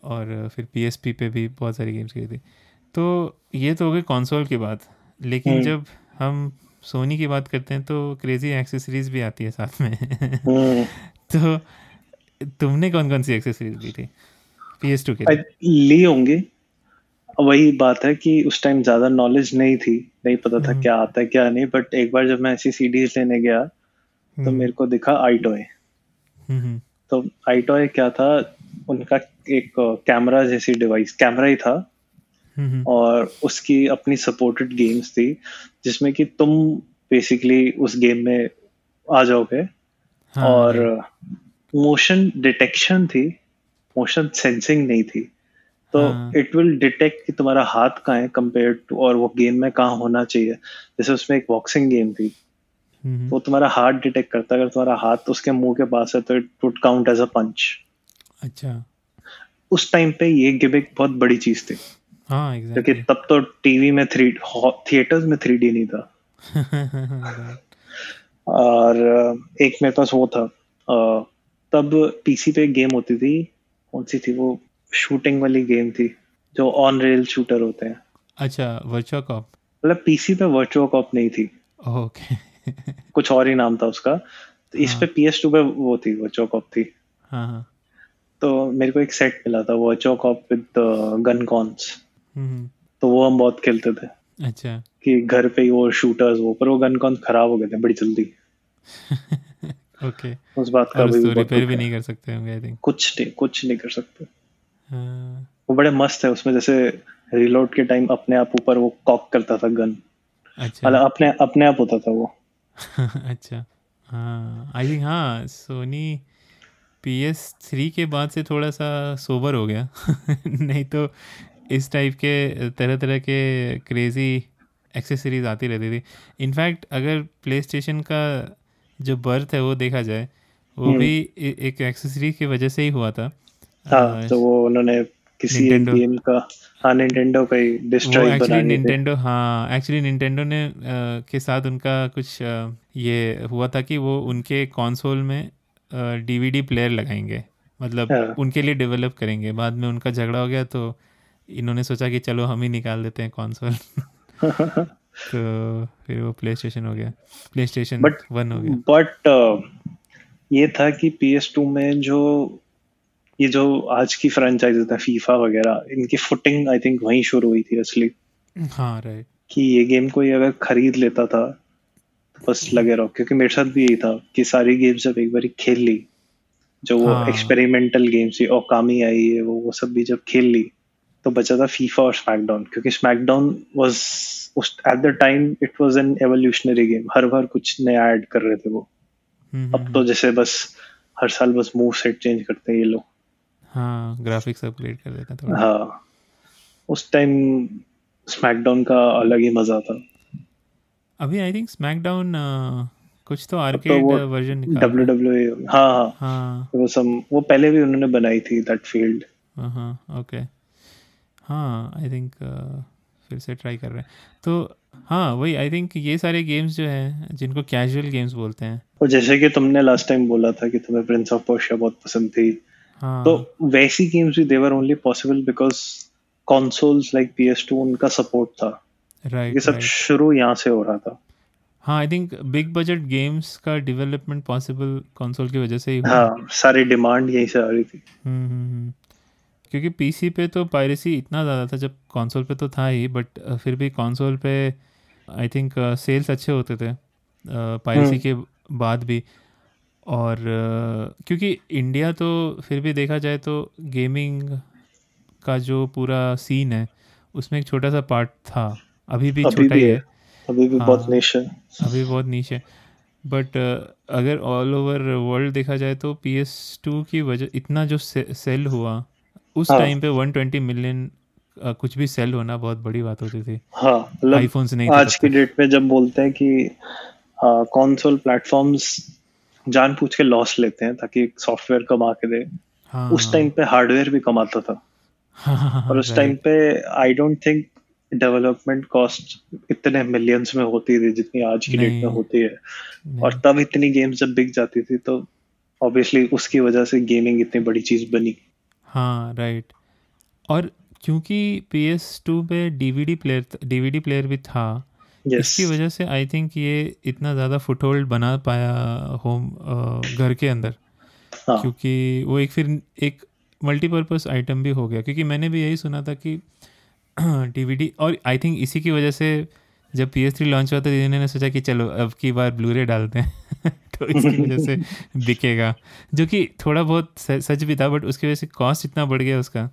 और फिर पी एस पी पे भी बहुत सारी गेम्स खेली थी। तो ये तो हो गई कॉन्सोल की बात। लेकिन हम्म। जब हम सोनी की बात करते हैं तो क्रेजी एक्सेसरीज भी आती है साथ में। हम्म, तो तुमने कौन कौन सी एक्सेसरीज ली थी? पी एस टू के ली होंगी। वही बात है कि उस टाइम ज़्यादा नॉलेज नहीं थी नहीं पता था हम्म। क्या आता है क्या नहीं बट एक बार जब मैं ऐसी सीडीज लेने गया तो हम्म, मेरे को दिखा आईटॉय हम्म, तो आईटॉय क्या था उनका एक कैमरा जैसी डिवाइस कैमरा ही था। और उसकी अपनी सपोर्टेड गेम्स थी जिसमें कि तुम बेसिकली उस गेम में आ जाओगे। हाँ, और मोशन डिटेक्शन थी मोशन सेंसिंग नहीं थी। तो। इट विल डिटेक्ट कि तुम्हारा हाथ कहाँ है कंपेयर टू और वो गेम में कहाँ होना चाहिए। जैसे उसमें एक बॉक्सिंग गेम थी हम्म, वो तुम्हारा हाथ डिटेक्ट करता है। अगर तुम्हारा हाथ उसके मुँह के पास है तो it would count as a punch अच्छा। उस टाइम पे ये गिमिक बहुत बड़ी चीज़ थी। हाँ क्योंकि एग्जैक्टली तब तो टीवी में थ्री थिएटर्स में थ्री नहीं था। और एक मेरे पास वो था। तब पीसी पे गेम होती थी। कौन सी थी वो? शूटिंग वाली गेम थी जो ऑन रेल शूटर होते हैं। अच्छा वर्चुआ कॉप मतलब पीसी पे वर्चुअल कॉप नहीं थी। ओके कुछ और ही नाम था उसका। तो इस हाँ। पे पी टू पे वो थी वर्चुअल कॉप थी। हाँ हाँ। तो मेरे को एक सेट मिला था virtual cop with gun cons तो वो हम बहुत खेलते थे। अच्छा। कि घर पे ही वो शूटर्स वो पर वो गन कॉन्स खराब हो गए थे बड़ी जल्दी। ओके उस बात का भी रिपेयर भी नहीं कर सकते होंगे आई थिंक कुछ नहीं कुछ नहीं कर सकते। हाँ वो बड़े मस्त है उसमें जैसे रिलोड के टाइम अपने आप ऊपर वो कॉक करता था गन अच्छा। मतलब अपने अपने आप होता था वो। अच्छा। हाँ आई थिंक हाँ सोनी पी एस थ्री के बाद से थोड़ा सा सोबर हो गया। नहीं तो इस टाइप के तरह तरह के क्रेज़ी एक्सेसरीज आती रहती थी। इनफैक्ट अगर प्ले स्टेशन का जो बर्थ है वो देखा जाए वो हम्म। भी एक एक्सेसरी की वजह से ही हुआ था। हाँ तो वो उन्होंने किसी एक Nintendo- गेम का हाँ निंटेंडो का ही डिस्ट्रॉय एक्चुअली निंटेंडो हाँ एक्चुअली निंटेंडो ने अ, के साथ उनका कुछ अ, ये हुआ था कि वो उनके कंसोल में डीवीडी प्लेयर लगाएँगे। मतलब हाँ। उनके लिए डेवलप करेंगे। बाद में उनका झगड़ा हो गया तो इन्होंने सोचा कि चलो हम ही निकाल देते हैं कंसोल तो फिर वो प्ले स्टेशन हो गया। प्ले स्टेशन वन हो गया। बट uh, ये था कि पी एस टू में जो ये जो आज की फ्रेंचाइजेस है फीफा वगैरह इनकी फुटिंग आई थिंक वहीं शुरू हुई थी असली। हाँ राइट कि ये गेम कोई अगर खरीद लेता था तो बस लगे रहो। क्योंकि मेरे साथ भी यही था कि सारी गेम्स जब एक बार खेल ली जो वो हाँ। एक्सपेरिमेंटल गेम्स थी ओकामी आई है वो वो सब भी जब खेल ली तो बचा था फीफा और स्मैकडाउन क्योंकि स्मैकडाउन वाज उस at the time it was an evolutionary game हर बार कुछ नया ऐड कर रहे थे वो। हम्म, अब तो जैसे बस हर साल बस मूव सेट चेंज करते हैं ये लोग। हाँ ग्राफिक्स अपग्रेड कर देते हैं थोड़ा। हाँ उस टाइम स्मैकडाउन का अलग ही मज़ा था। अभी आई थिंक स्मैकडाउन कुछ तो तो आर्केड वो वर्जन निकाल डब्ल्यू डब्ल्यू हाँ हाँ। हाँ। वो सम वो पहले भी उन्होंने बनाई थी दैट फ़ील्ड हाँ ओके हाँ आई थिंक फिर से ट्राई कर रहे हैं। तो हाँ वही आई थिंक ये सारे गेम्स जो हैं जिनको कैजुअल गेम्स बोलते हैं। और जैसे कि तुमने लास्ट टाइम बोला था कि तुम्हें प्रिंस ऑफ़ पर्शिया बहुत पसंद थी। तो वैसी गेम्स भी they were only possible because consoles like P S two उनका सपोर्ट था। राइट ये सब शुरू यहाँ से हो रहा था। हाँ I think big budget games का डेवलपमेंट पॉसिबल कंसोल की वजह से ही हुआ। हाँ सारी डिमांड यहीं से आ रही थी। हम्म, हम्म, हम्म। क्योंकि पीसी पे तो पायरेसी इतना ज़्यादा था जब कंसोल पे तो था ही बट फिर भी कंसोल पे आई थिंक सेल्स अच्छे होते थे पायरेसी के बाद भी। और क्योंकि इंडिया तो फिर भी देखा जाए तो गेमिंग का जो पूरा सीन है उसमें एक छोटा सा पार्ट था अभी भी छोटा ही है। है अभी भी हाँ। बहुत निश है अभी बहुत नीच है बट अगर ऑल ओवर वर्ल्ड देखा जाए तो पी एस टू की वजह इतना जो से, सेल हुआ उस हाँ। टाइम पे 120 मिलियन कुछ भी सेल होना बहुत बड़ी बात होती थी हाँ मतलब आईफोन्स नहीं आज की डेट में जब बोलते हैं कि कंसोल प्लेटफॉर्म्स जानबूझ के लॉस लेते हैं ताकि सॉफ्टवेयर कमा के दे। हाँ, उस टाइम पे हार्डवेयर भी कमाता था। हाँ, और उस टाइम पे I don't think development cost इतने मिलियंस में होती थी जितनी आज की डेट में होती है। और तब इतनी गेम्स जब बिक जाती थी तो ऑब्वियसली उसकी वजह से गेमिंग इतनी बड़ी चीज़ बनी। हाँ राइट और क्योंकि पी एस टू पे डीवीडी प्लेयर डीवीडी प्लेयर भी था यस इसकी वजह से आई थिंक ये इतना ज़्यादा फुटहोल्ड बना पाया होम घर के अंदर। हाँ। क्योंकि वो एक फिर एक मल्टीपर्पज़ आइटम भी हो गया। क्योंकि मैंने भी यही सुना था कि डीवीडी और आई थिंक इसी की वजह से जब पी एस थ्री लॉन्च हुआ था इन्होंने सोचा कि चलो अब की बार ब्लूरे डालते हैं तो इसकी वजह से बिकेगा। जो कि थोड़ा बहुत सच भी था बट उसकी वजह से कॉस्ट इतना बढ़ गया उसका।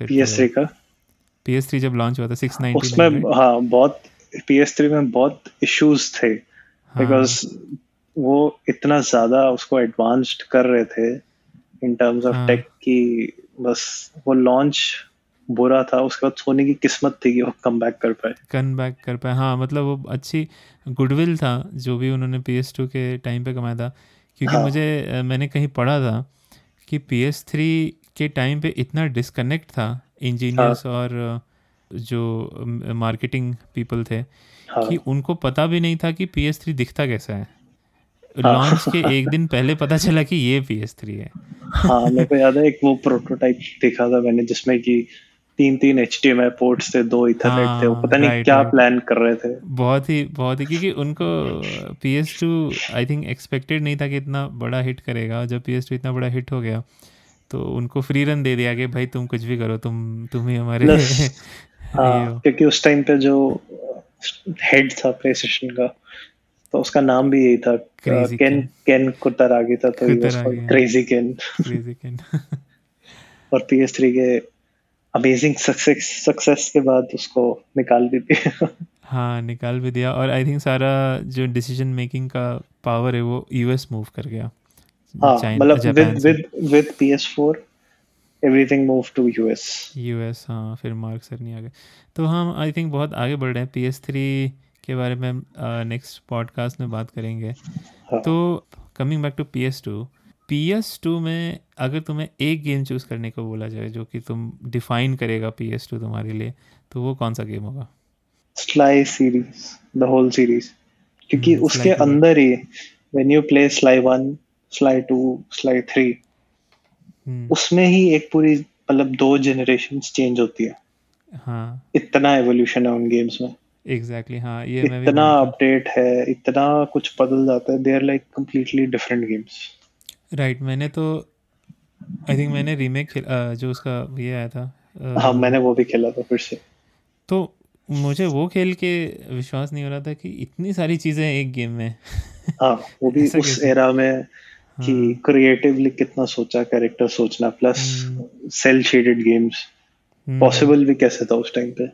फिर पी एस थ्री का। पी एस थ्री जब लॉन्च हुआ था सिक्स नाइनटी उसमें हाँ बहुत पी एस थ्री में बहुत इश्यूज़ थे हाँ। बिकॉज़ वो इतना ज़्यादा उसको एडवांस्ड कर रहे थे इन टर्म्स ऑफ़ हाँ। टेक कि बस वो लॉन्च बुरा था उसके बाद सोनी की किस्मत थी कि वो कम बैक कर पाए कन बैक कर पाए हाँ मतलब वो अच्छी गुडविल था जो भी उन्होंने पी एस टू के टाइम पे कमाया था क्योंकि हाँ। मुझे मैंने कहीं पढ़ा था कि पी एस थ्री के टाइम पे इतना डिस्कनेक्ट था इंजीनियर्स हाँ। और जो मार्केटिंग पीपल थे हाँ। कि उनको पता भी नहीं था कि पी एस थ्री दिखता कैसा है। हाँ। के एक दिन पहले पता चला कि ये पी एस थ्री है। हाँ मेरे को याद है एक वो प्रोटोटाइप देखा था मैंने जिसमें कि तीन तीन H D M I ports थे दो इथरनेट थे वो हाँ, पता नहीं क्या प्लान कर रहे थे। बहुत ही बहुत ही क्योंकि उनको P S two I think expected नहीं था कि इतना बड़ा हिट करेगा। जब पी एस टू इतना बड़ा हिट हो गया तो उनको फ्री रन दे दिया कि भाई तुम कुछ भी करो तुम तुम ही हमारे हाँ क्योंकि उस टाइम पे जो हेड था प्ले स्टेशन का तो उसका नाम भी यही था केन. केन कुतरागी था तो Kutaragi, हाँ। क्रेजी केन और पी एस थ्री के अमेजिंग सक्सेस सक्सेस के बाद उसको निकाल भी दिया। हाँ निकाल भी दिया। और आई थिंक सारा जो डिसीज़न मेकिंग का पावर है वो यूएस मूव कर गया। हाँ मतलब से। with with PS4 everything moved to US US हाँ फिर मार्क सर नहीं आ गए। तो हम आई थिंक बहुत आगे बढ़ रहे हैं। पी एस थ्री के बारे में नेक्स्ट पॉडकास्ट में बात करेंगे। हाँ। तो coming back to P S two P S two में अगर तुम्हें एक गेम चूज़ करने को बोला जाए जो कि तुम डिफाइन करेगा पी एस टू तुम्हारे लिए तो वो कौन सा गेम होगा? Sly series the whole series क्योंकि हम्म, उसके अंदर ही when you play Sly 1 Sly 2 Sly 3 हम्म, उसमें ही एक पूरी मतलब दो जनरेशन्स चेंज होती है। हाँ। इतना एवोल्यूशन है उन गेम्स में। एग्जैक्टली exactly, हाँ ये मैं इतना अपडेट है। इतना कुछ बदल जाता है। They are like completely different games right मैंने तो आई थिंक मैंने रीमेक जो उसका ये आया था अ, हाँ मैंने वो भी खेला था फिर से। तो मुझे वो खेल के विश्वास नहीं हो रहा था कि इतनी सारी चीज़ें एक गेम में। हाँ वो भी उस एरा में कि। क्रिएटिवली कितना सोचा कैरेक्टर सोचना प्लस हम्म। सेल शेडेड गेम्स हम्म, पॉसिबल भी कैसे था उस टाइम पे?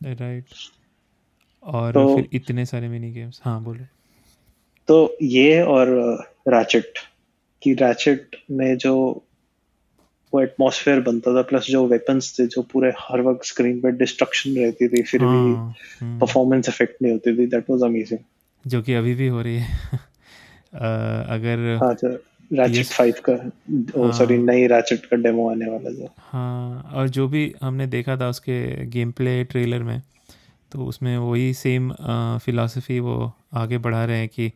राइट और तो- फिर इतने सारे मिनी गेम्स हाँ बोलो। तो ये और रैचेट कि रैचेट में जो वो एटमॉस्फेयर बनता था प्लस जो वेपन्स थे जो पूरे हर वक्त स्क्रीन पे डिस्ट्रक्शन रहती थी फिर हाँ हम्म, परफॉर्मेंस इफ़ेक्ट नहीं होती थी दैट वाज अमेजिंग जो कि अभी भी हो रही है। अ, अगर हाँ जो रैचेट 5 का। ओ हाँ। सॉरी नई रैचेट का डेमो आने वाला जो हाँ और जो भी हमने देखा था उसके गेम प्ले ट्रेलर में तो उसमें वही सेम फिलॉसफी वो आगे बढ़ा रहे हैं कि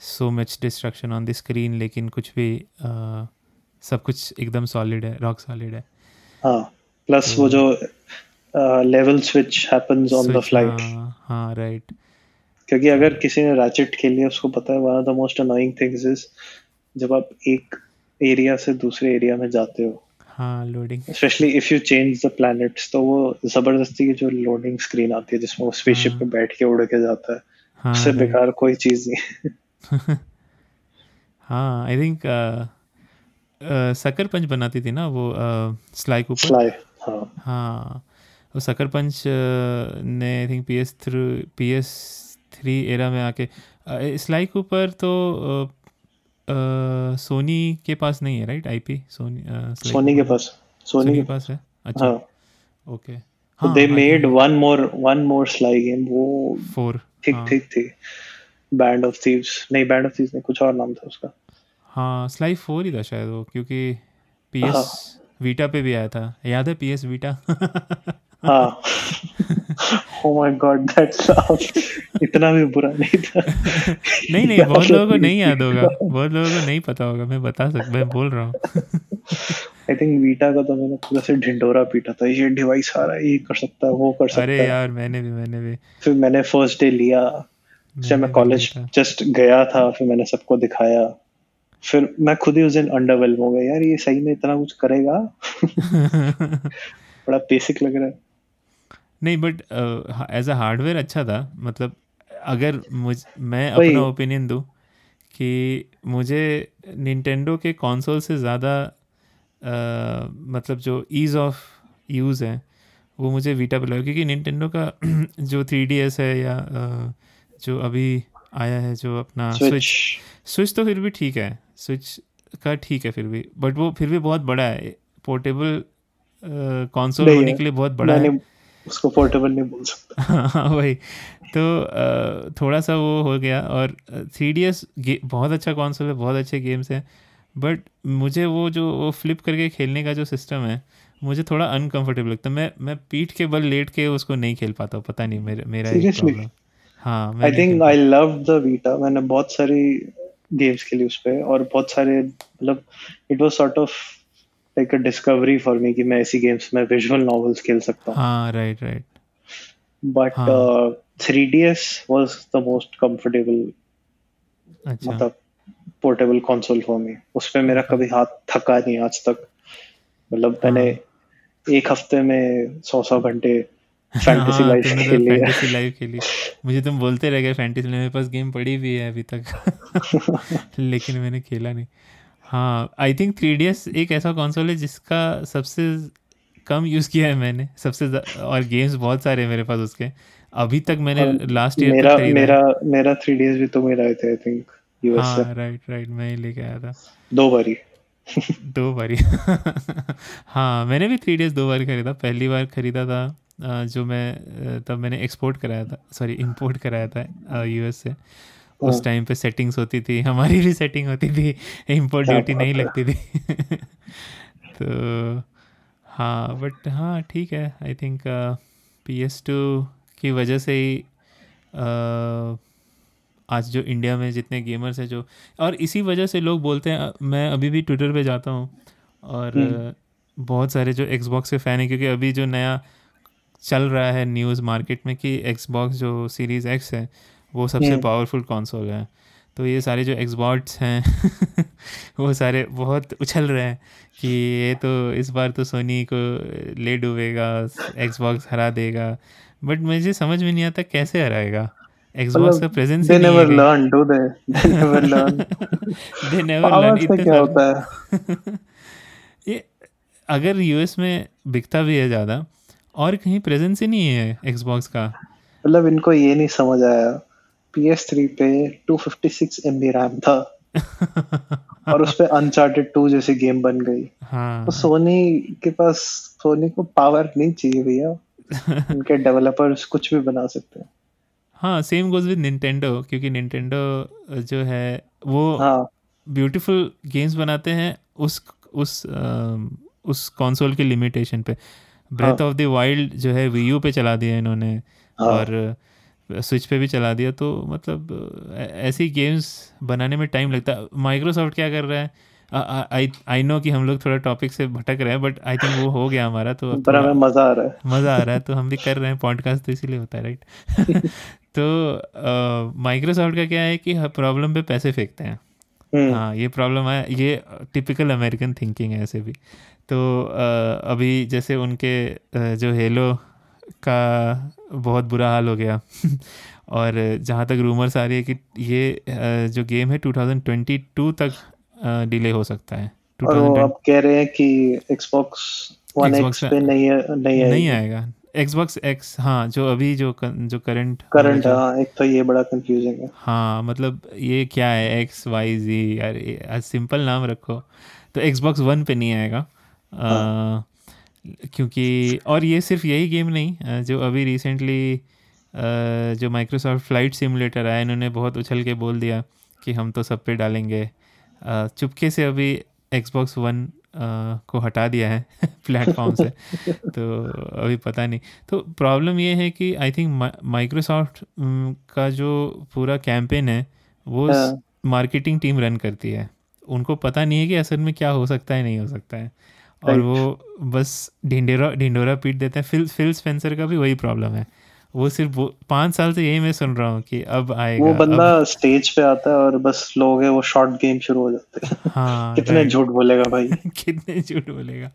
so much destruction on the screen लेकिन कुछ भी अ, सब कुछ एकदम सॉलिड है रॉक सॉलिड है। हाँ प्लस वो जो level switch happens on the flight हाँ हाँ राइट क्योंकि अगर किसी ने रैचेट खेली है उसको पता है one of the most annoying things is जब आप एक एरिया से दूसरे एरिया में जाते हो। हाँ loading specially if you change the planets तो वो ज़बरदस्ती की जो लोडिंग स्क्रीन आती है जिसमें वो स्पेसशिप हाँ। पे बैठ के उड़ के जाता है हाँ उससे बेकार कोई चीज़ नहीं। हाँ आई थिंक सकर पंच बनाती थी ना वो स्लाई कूपर फ्लाई हाँ। हाँ वो सकर पंच अ, ने I think P S through P S three era में आके स्लाई कूपर तो सोनी के पास नहीं है राइट आईपी सोनी सोनी के पास सोनी के पास है? अच्छा। हाँ। ओके तो they made one more one more Sly game वो फोर ठीक हाँ। ठीक थी बैंड ऑफ़ थीव्स नहीं बैंड ऑफ़ थीव्स नहीं कुछ और नाम था उसका। हाँ स्लाई फोर ही था शायद वो क्योंकि पी हाँ। एस वीटा पे भी आया था। याद है पी एस वीटा हाँ। Oh my god that इतना भी बुरा नहीं था। नहीं नहीं बहुत लोगों को नहीं याद होगा। बहुत लोगों को नहीं पता होगा मैं बता सक मैं बोल रहा हूँ। आई थिंक वीटा का तो मैंने पूरा से ढिंडोरा पीटा था। ये डिवाइस आ रहा है ये कर सकता है वो कर सकता अरे यार मैंने भी मैंने भी। फिर मैंने फ़र्स्ट डे लिया। जब मैं कॉलेज जस्ट गया था फिर मैंने सबको दिखाया। फिर मैं खुद ही उस दिन अंडरवेल्म हो गया। यार ये सही में इतना कुछ करेगा? बड़ा बेसिक लग रहा है। नहीं बट एज अ हार्डवेयर अच्छा था। मतलब अगर मुझ मैं अपना ओपिनियन दूँ कि मुझे निंटेंडो के कंसोल से ज़्यादा मतलब जो ईज़ ऑफ़ यूज़ है वो मुझे वीटा पे लगा। क्योंकि निंटेंडो का जो थ्री डी एस है या अ, जो अभी आया है जो अपना स्विच स्विच तो फिर भी ठीक है। स्विच का ठीक है फिर भी। बट वो फिर भी बहुत बड़ा है। पोर्टेबल कंसोल नहीं होने के लिए बहुत बड़ा है। उसको पोर्टेबल नहीं बोल सकता। हाँ वही। तो थोड़ा सा वो हो गया और थ्री डी एस बहुत अच्छा कॉन्सोल है बहुत अच्छे गेम्स हैं। बट मुझे वो जो वो फ्लिप करके खेलने का जो सिस्टम है मुझे थोड़ा अनकंफर्टेबल लगता है। मैं मैं पीठ के बल लेट के उसको नहीं खेल पाता हूँ पता नहीं मेरा मेरा प्रॉब्लम हाँ। I think I love the Vita मैंने बहुत सारी गेम्स खेली उस पर और बहुत सारे मतलब it was sort of like a discovery for me कि मैं ऐसी गेम्स में विजुअल नॉवेल्स खेल सकता। हूँ। हाँ right right but. Three D S was the most comfortable अच्छा। मतलब पोर्टेबल कंसोल फॉर मी उस पे मेरा कभी हाथ थका नहीं आज तक। मतलब हाँ। मैंने एक हफ़्ते में सौ सौ घंटे फैंटेसी हाँ लाइफ खेली है। फैंटेसी लाइव मुझे तुम बोलते रह गए फैंटेसी मेरे पास गेम पड़ी भी है अभी तक। लेकिन मैंने खेला नहीं। हाँ I think three D S एक ऐसा कंसोल है जिसका सबसे कम यूज़ किया है मैंने। सबसे और गेम्स बहुत सारे हैं मेरे पास उसके। अभी तक मैंने लास्ट ईयर मेरा है। मेरा मेरा थ्री डेज़ भी तुम ही रहे थे आई थिंक यूएस हाँ राइट राइट मैं ही लेके आया था। दो बारी। दो बारी। हाँ मैंने भी थ्री डेज़ दो बार खरीदा। पहली बार खरीदा था जो मैं तब मैंने एक्सपोर्ट कराया था सॉरी इंपोर्ट कराया था यूएस से। उस हाँ। टाइम पे सेटिंग्स होती थी हमारी भी सेटिंग होती थी इम्पोर्ट ड्यूटी नहीं लगती थी तो हाँ बट हाँ ठीक है I think P S two की वजह से ही अ, आज जो इंडिया में जितने गेमर्स हैं जो और इसी वजह से लोग बोलते हैं मैं अभी भी ट्विटर पे जाता हूँ और हम्म। बहुत सारे जो एक्सबॉक्स के फ़ैन हैं क्योंकि अभी जो नया चल रहा है न्यूज़ मार्केट में कि एक्सबॉक्स जो सीरीज़ एक्स है वो सबसे। पावरफुल कंसोल है तो ये सारे जो एक्सबॉट्स हैं वो सारे बहुत उछल रहे हैं कि ये तो इस बार तो सोनी को ले डूबेगा एक्सबॉक्स हरा देगा। बट मुझे समझ में नहीं आता कैसे हराएगा? एक्सबॉक्स का प्रेजेंस दे ही नहीं नेवर है learn do they they never learn they never learn इतने क्या होता है? ये अगर यूएस में बिकता भी है ज़्यादा और कहीं प्रेजेंस ही नहीं है एक्सबॉक्स का। मतलब इनको ये नहीं समझ आया। PS3 पे 256 MB रैम था। और उस पे अनचार्टेड 2 जैसी गेम बन गई। हाँ। तो सोनी के पास सोनी को पावर नहीं चाहिए भैया। उनके डेवलपर्स कुछ भी बना सकते हैं। हाँ सेम गोज विद निंटेंडो क्योंकि निंटेंडो जो है वो हाँ। ब्यूटीफुल गेम्स बनाते हैं उस उस अम, उस कंसोल की लिमिटेशन पे। ब्रेथ ऑफ़ द वाइल्ड जो है वी पे चला दिया इन्होंने। हाँ। और स्विच पे भी चला दिया तो मतलब ऐसी गेम्स बनाने में टाइम लगता है। माइक्रोसॉफ्ट क्या कर रहा है? आई आई नो कि हम लोग थोड़ा टॉपिक से भटक रहे हैं बट आई थिंक वो हो गया हमारा तो पर हमें मज़ा आ रहा है। मज़ा आ रहा है तो हम भी कर रहे हैं पॉडकास्ट तो इसीलिए होता है राइट तो माइक्रोसॉफ्ट का क्या है कि प्रॉब्लम पे पैसे फेंकते हैं। हम्म, हाँ ये प्रॉब्लम है ये टिपिकल अमेरिकन थिंकिंग है ऐसे भी। तो अ, अभी जैसे उनके अ, जो हेलो का बहुत बुरा हाल हो गया। और जहाँ तक रूमर्स आ रही है कि ये जो गेम है 2022 तक डिले हो सकता है। और वो 2020 कह रहे हैं कि Xbox One Xbox X पे नहीं है नहीं नहीं आएगा। एक्सबॉक्स एक्स हाँ जो अभी जो जो करंट करंट हाँ एक तो ये बड़ा कंफ्यूजिंग है। हाँ मतलब ये क्या है? एक्स वाई जी यार सिंपल नाम रखो। तो एक्सबॉक्स वन पे नहीं आएगा। अ, क्योंकि और ये सिर्फ़ यही गेम नहीं जो अभी रिसेंटली जो माइक्रोसॉफ्ट फ़्लाइट सिमुलेटर आया इन्होंने बहुत उछल के बोल दिया कि हम तो सब पे डालेंगे। चुपके से अभी एक्सबॉक्स वन को हटा दिया है प्लेटफॉर्म से। तो अभी पता नहीं। तो प्रॉब्लम ये है कि आई थिंक माइक्रोसॉफ्ट का जो पूरा कैंपेन है वो। मार्केटिंग टीम रन करती है। उनको पता नहीं है कि असल में क्या हो सकता है नहीं हो सकता है। और वो बस ढिंडेरा ढिंडोरा पीट देते हैं। फिल फिल स्पेंसर का भी वही प्रॉब्लम है। वो सिर्फ़ वो पाँच साल से यही मैं सुन रहा हूँ कि अब आएगा वो बंदा अब- स्टेज पे आता है और बस लोग है वो शॉर्ट गेम शुरू हो जाते हैं। हाँ कितने झूठ बोलेगा भाई? कितने झूठ बोलेगा।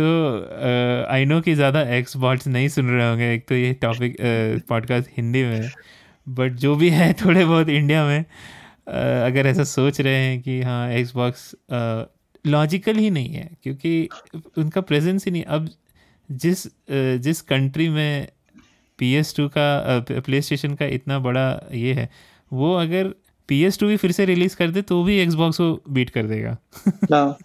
तो आई नो कि ज़्यादा एक्स बॉट्स नहीं सुन रहे होंगे एक तो ये टॉपिक पॉडकास्ट हिंदी में है। बट जो भी है थोड़े बहुत इंडिया में अगर ऐसा सोच रहे हैं कि हाँ एक्स बॉक्स लॉजिकल ही नहीं है क्योंकि उनका प्रेजेंस ही नहीं। अब जिस जिस कंट्री में पी एस टू का प्ले स्टेशन का इतना बड़ा ये है वो अगर पी एस टू भी फिर से रिलीज़ कर दे तो भी एक्स बॉक्स को बीट कर देगा। हाँ।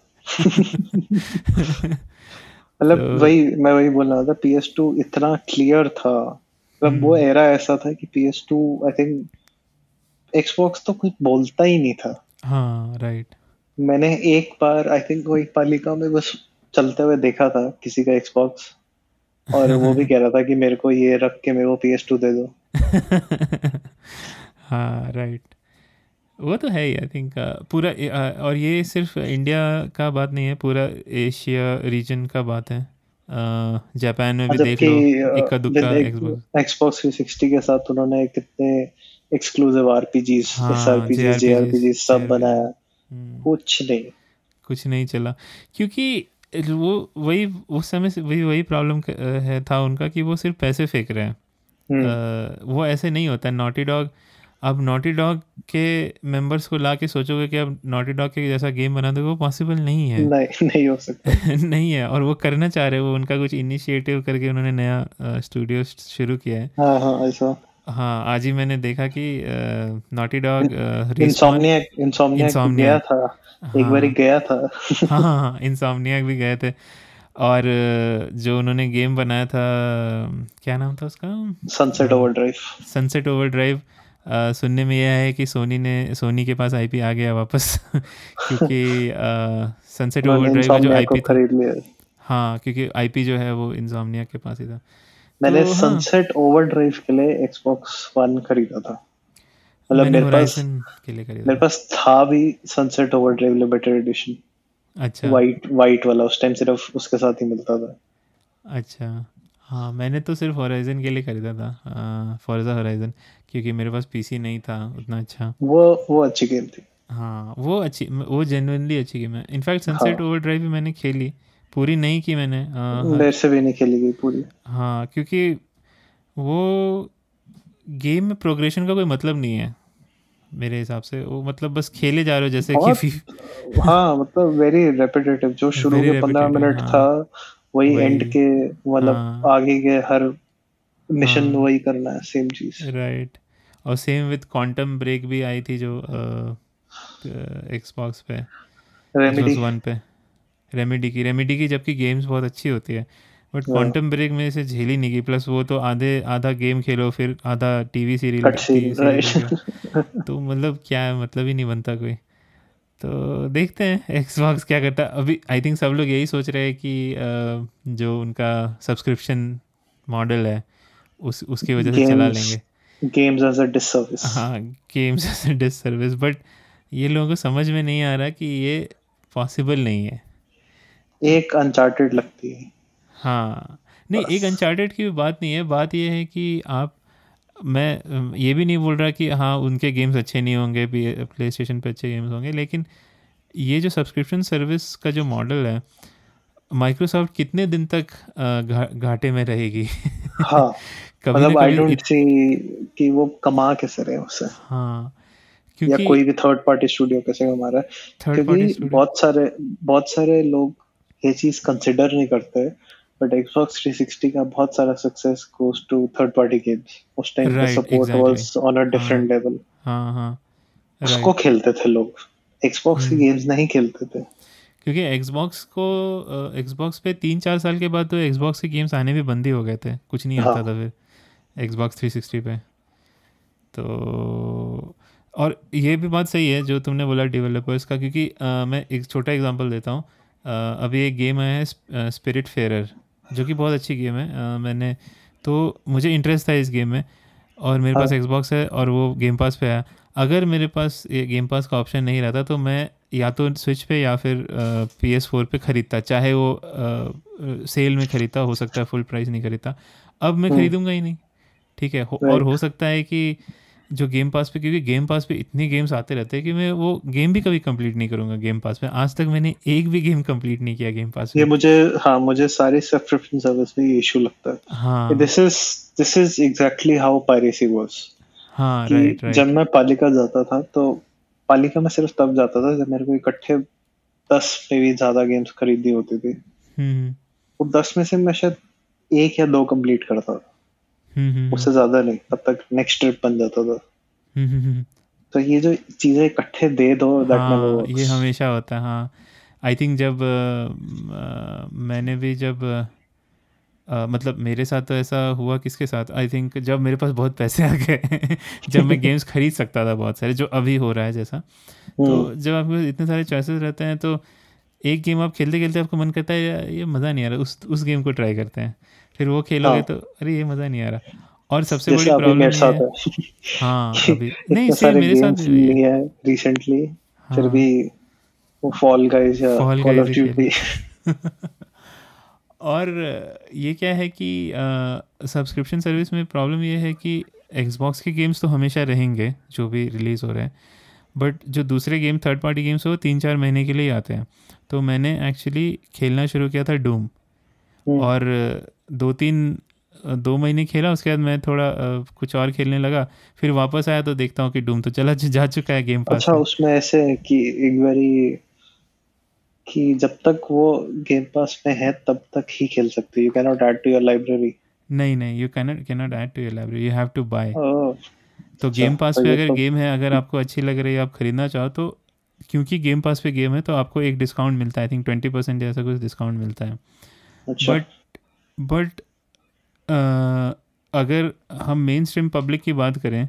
मतलब तो- वही मैं वही बोल रहा था पी एस टू इतना क्लियर था। मतलब वो हम्म। एरा ऐसा था कि P S two I think Xbox तो कुछ बोलता ही नहीं था। हाँ राइट मैंने एक बार आई थिंक वही पालिका में बस चलते हुए देखा था किसी का Xbox और वो भी कह रहा था कि मेरे को ये रख के मेरे को PS2 दे दो। हाँ राइट वो तो है ही आई थिंक पूरा और ये सिर्फ़ इंडिया का बात नहीं है पूरा एशिया रीजन का बात है। जापान में भी देख लो इक्का दुक्का Xbox 360 के साथ उन्होंने कितने एक्सक्लूसिव SRPGs JRPGs, JRPGs सब बनाया। कुछ नहीं। कुछ नहीं चला। क्योंकि वो वही उस समय से वही वही प्रॉब्लम है था उनका कि वो सिर्फ़ पैसे फेंक रहे हैं। हम्म, अ, वो ऐसे नहीं होता। नॉटी डॉग अब नॉटी डॉग के मेंबर्स को ला के सोचोगे कि अब नॉटी डॉग के जैसा गेम बना दो वो पॉसिबल नहीं है। नहीं नहीं हो सकता। नहीं है और वो करना चाह रहे हैं वो उनका कुछ इनिशिएटिव करके उन्होंने नया स्टूडियो शुरू किया है। हाँ हाँ ऐसा। हाँ आज ही मैंने देखा कि नॉटी डॉग इंसोम्नियक इंसोम्नियक. गया था। एक बार हाँ। गया था। हाँ हाँ हाँ इंसोमनियाक भी गए थे। और जो उन्होंने गेम बनाया था क्या नाम था उसका? Sunset Overdrive Sunset Overdrive uh, सुनने में यह है कि सोनी ने सोनी के पास आईपी आ गया वापस। क्योंकि सनसेट ओवरड्राइव का जो आईपी खरीद लिया। हाँ क्योंकि आईपी जो है वो इंसोमनिया के पास ही था। मैंने तो हाँ। सनसेट ओवरड्राइव के लिए एक्सबॉक्स वन खरीदा था। मतलब मेरे पास के लिए खरीदा मेरे पास था भी सनसेट ओवरड्राइव लिमिटेड एडिशन अच्छा। वाइट वाइट वाला उस टाइम सिर्फ़ उसके साथ ही मिलता था। अच्छा। हाँ मैंने तो सिर्फ़ होराइजन के लिए खरीदा था फॉर्जा होराइजन क्योंकि मेरे पास पीसी नहीं था उतना अच्छा। वो वो अच्छी गेम थी। हाँ वो अच्छी वो जेनुइनली अच्छी गेम है। इनफैक्ट सनसेट हाँ। ओवरड्राइव भी मैंने खेली। पूरी नहीं की मैंने मेरे से भी नहीं खेली गई पूरी हाँ क्योंकि वो गेम में प्रोग्रेशन का कोई मतलब नहीं है मेरे हिसाब से वो मतलब बस खेले जा रहे हो जैसे कि हाँ मतलब वेरी रेपिटेटिव जो शुरू के पंद्रह मिनट हाँ। था वही वही। एंड के मतलब हाँ। आगे के हर मिशन हाँ। वही करना है सेम चीज़ राइट और सेम विद क्वांटम ब्रेक भी आई थी जो एक्सबॉक्स पे रेमेडी वन पे रेमेडी की। रेमेडी की जबकि गेम्स बहुत अच्छी होती है। बट। क्वांटम ब्रेक में से झेली नहीं गई। प्लस वो तो आधे आधा गेम खेलो फिर आधा टीवी सीरियल तो मतलब क्या है मतलब ही नहीं बनता कोई। तो देखते हैं एक्सबॉक्स क्या करता अभी आई थिंक सब लोग यही सोच रहे हैं कि जो उनका सब्सक्रिप्शन मॉडल है उस उसकी वजह से चला लेंगे। गेम्स एज अ डिसर्विस हाँ games as disservice but ये लोगों को समझ में नहीं आ रहा कि ये पॉसिबल नहीं है। एक अनचार्टेड लगती है। हाँ। नहीं एक अनचार्टेड की बात नहीं है। बात ये है कि आप मैं ये भी नहीं बोल रहा कि हाँ उनके गेम्स अच्छे नहीं होंगे प्ले स्टेशन पे अच्छे गेम्स होंगे लेकिन ये जो सब्सक्रिप्शन सर्विस का जो मॉडल है माइक्रोसॉफ्ट कितने दिन तक घा, घाटे में रहेगी? हाँ। कभी मतलब आई डोंट सी कि वो कमा कैसे रहे हैं उससे हाँ। या कोई भी थर्ड पार्टी स्टूडियो कैसे कमा रहा है। क्योंकि बहुत सारे बहुत सारे लोग ये चीज़ कंसिडर नहीं करते बट Xbox 360 का बहुत सारा success goes to third party games उस टाइम पे support was on a different level हाँ हाँ उसको खेलते थे लोग. Xbox की हम्म। गेम्स नहीं खेलते थे. क्योंकि Xbox को Xbox पे तीन चार साल के बाद तो Xbox के गेम्स आने भी बंद ही हो गए थे. कुछ नहीं आता हाँ। था फिर Xbox 360 पे. तो और ये भी बात सही है जो तुमने बोला डेवलपर्स का क्योंकि अ, मैं एक छोटा एग्जांपल देता हूँ. अभी एक गेम आया है स्पिरिट फेरर जो कि बहुत अच्छी गेम है। मैंने तो मुझे इंटरेस्ट था इस गेम में और मेरे पास एक्सबॉक्स है और वो गेम पास पे आया। अगर मेरे पास ये गेम पास का ऑप्शन नहीं रहता तो मैं या तो स्विच पे या फिर पी एस फोर पर ख़रीदता चाहे वो आ, सेल में ख़रीदता हो सकता है फुल प्राइस नहीं खरीदता। अब मैं ख़रीदूँगा ही नहीं ठीक है? हो, और हो सकता है कि जो गेम पास पे क्योंकि गेम पास पे इतनी गेम्स आते रहते हैं कि मैं वो गेम भी कभी कंप्लीट नहीं करूँगा गेम पास पे। आज तक मैंने एक भी गेम कंप्लीट नहीं किया गेम पास ये मुझे हाँ मुझे सारी सब्सक्रिप्शन सर्विस में ये इशू लगता है। हाँ। This is this is exactly how piracy was हाँ राइट राइट जब मैं पालिका जाता था तो पालिका में सिर्फ़ तब जाता था जब मेरे को इकट्ठे दस पे भी ज़्यादा गेम्स खरीदनी होती थी। हम्म। वो दस में से मैं शायद एक या दो कंप्लीट करता था। हम्म हम्म उससे ज़्यादा नहीं तब तक नेक्स्ट ट्रिप बन जाता था। हम्म, हम्म, हम्म, तो ये जो चीज़ें इकट्ठे दे दो हाँ ये हमेशा होता है हाँ। आई थिंक जब अ, अ, मैंने भी जब अ, मतलब मेरे साथ तो ऐसा हुआ किसके साथ? आई थिंक जब मेरे पास बहुत पैसे आ गए जब मैं गेम्स खरीद सकता था बहुत सारे जो अभी हो रहा है जैसा। हम्म। तो जब आपके पास इतने सारे चॉइसेस रहते हैं तो एक गेम आप खेलते खेलते आपको मन करता है ये मज़ा नहीं आ रहा उस उस गेम को ट्राई करते हैं। फिर वो खेलोगे हाँ। तो अरे ये मज़ा नहीं आ रहा और सबसे बड़ी प्रॉब्लम है है अभी नहीं सारे मेरे साथ भी है। रिसेंटली फिर हाँ। भी वो फॉल गाइज़ या कॉल ऑफ़ ड्यूटी और ये क्या है कि सब्सक्रिप्शन सर्विस में प्रॉब्लम ये है कि एक्सबॉक्स के गेम्स तो हमेशा रहेंगे जो भी रिलीज़ हो रहे हैं बट जो दूसरे गेम थर्ड पार्टी गेम्स हो तीन चार महीने के लिए आते हैं तो मैंने एक्चुअली खेलना शुरू किया था डूम। और दो तीन दो महीने खेला उसके बाद मैं थोड़ा कुछ और खेलने लगा। फिर वापस आया तो देखता हूँ कि डूम तो चला जा चुका है गेम पास अच्छा उसमें ऐसे है कि एक बारी कि जब तक वो गेम पास में है तब तक ही खेल सकते you can not add to your library नहीं नहीं you cannot cannot add to your library you have to buy तो अच्छा, गेम पास तो पे अगर तो- गेम है अगर आपको अच्छी लग रही है आप खरीदना चाहो तो क्योंकि गेम पास पे गेम है तो आपको एक डिस्काउंट मिलता है। आई थिंक ट्वेंटी परसेंट जैसा कुछ डिस्काउंट मिलता है। अच्छा बट बट अगर हम मेन स्ट्रीम पब्लिक की बात करें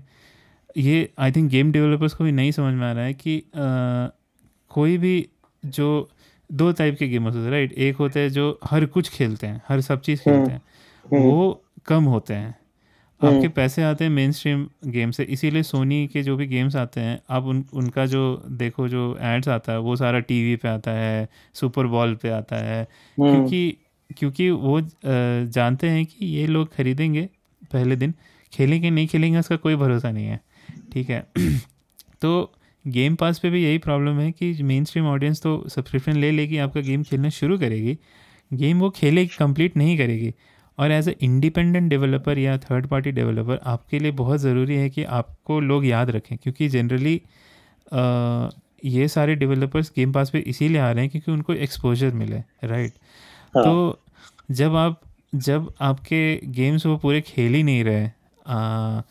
ये आई थिंक गेम डेवलपर्स को भी नहीं समझ में आ रहा है कि अ, कोई भी जो दो टाइप के गेमर्स होते हैं राइट एक होते हैं जो हर कुछ खेलते हैं हर सब चीज़ खेलते हैं हम्म। वो कम होते हैं आपके पैसे आते हैं मेन स्ट्रीम गेम से इसीलिए सोनी के जो भी गेम्स आते हैं आप उन उनका जो देखो जो एड्स आता है वो सारा टीवी पे आता है सुपर बॉल पे आता है हम्म। क्योंकि क्योंकि वो जानते हैं कि ये लोग खरीदेंगे पहले दिन। खेलेंगे, नहीं खेलेंगे, उसका कोई भरोसा नहीं है। ठीक है। तो गेम पास पे भी यही प्रॉब्लम है कि मेन स्ट्रीम ऑडियंस तो सब्सक्रिप्शन ले लेगी, आपका गेम खेलना शुरू करेगी। गेम वो खेलेगी कंप्लीट नहीं करेगी। और एज ए इंडिपेंडेंट डेवलपर या थर्ड पार्टी डेवलपर आपके लिए बहुत ज़रूरी है कि आपको लोग याद रखें। क्योंकि जनरली ये सारे डेवलपर्स गेम पास पे इसीलिए आ रहे हैं क्योंकि उनको एक्सपोजर मिले राइट हाँ। तो जब आप जब आपके गेम्स वो पूरे खेल ही नहीं रहे आ,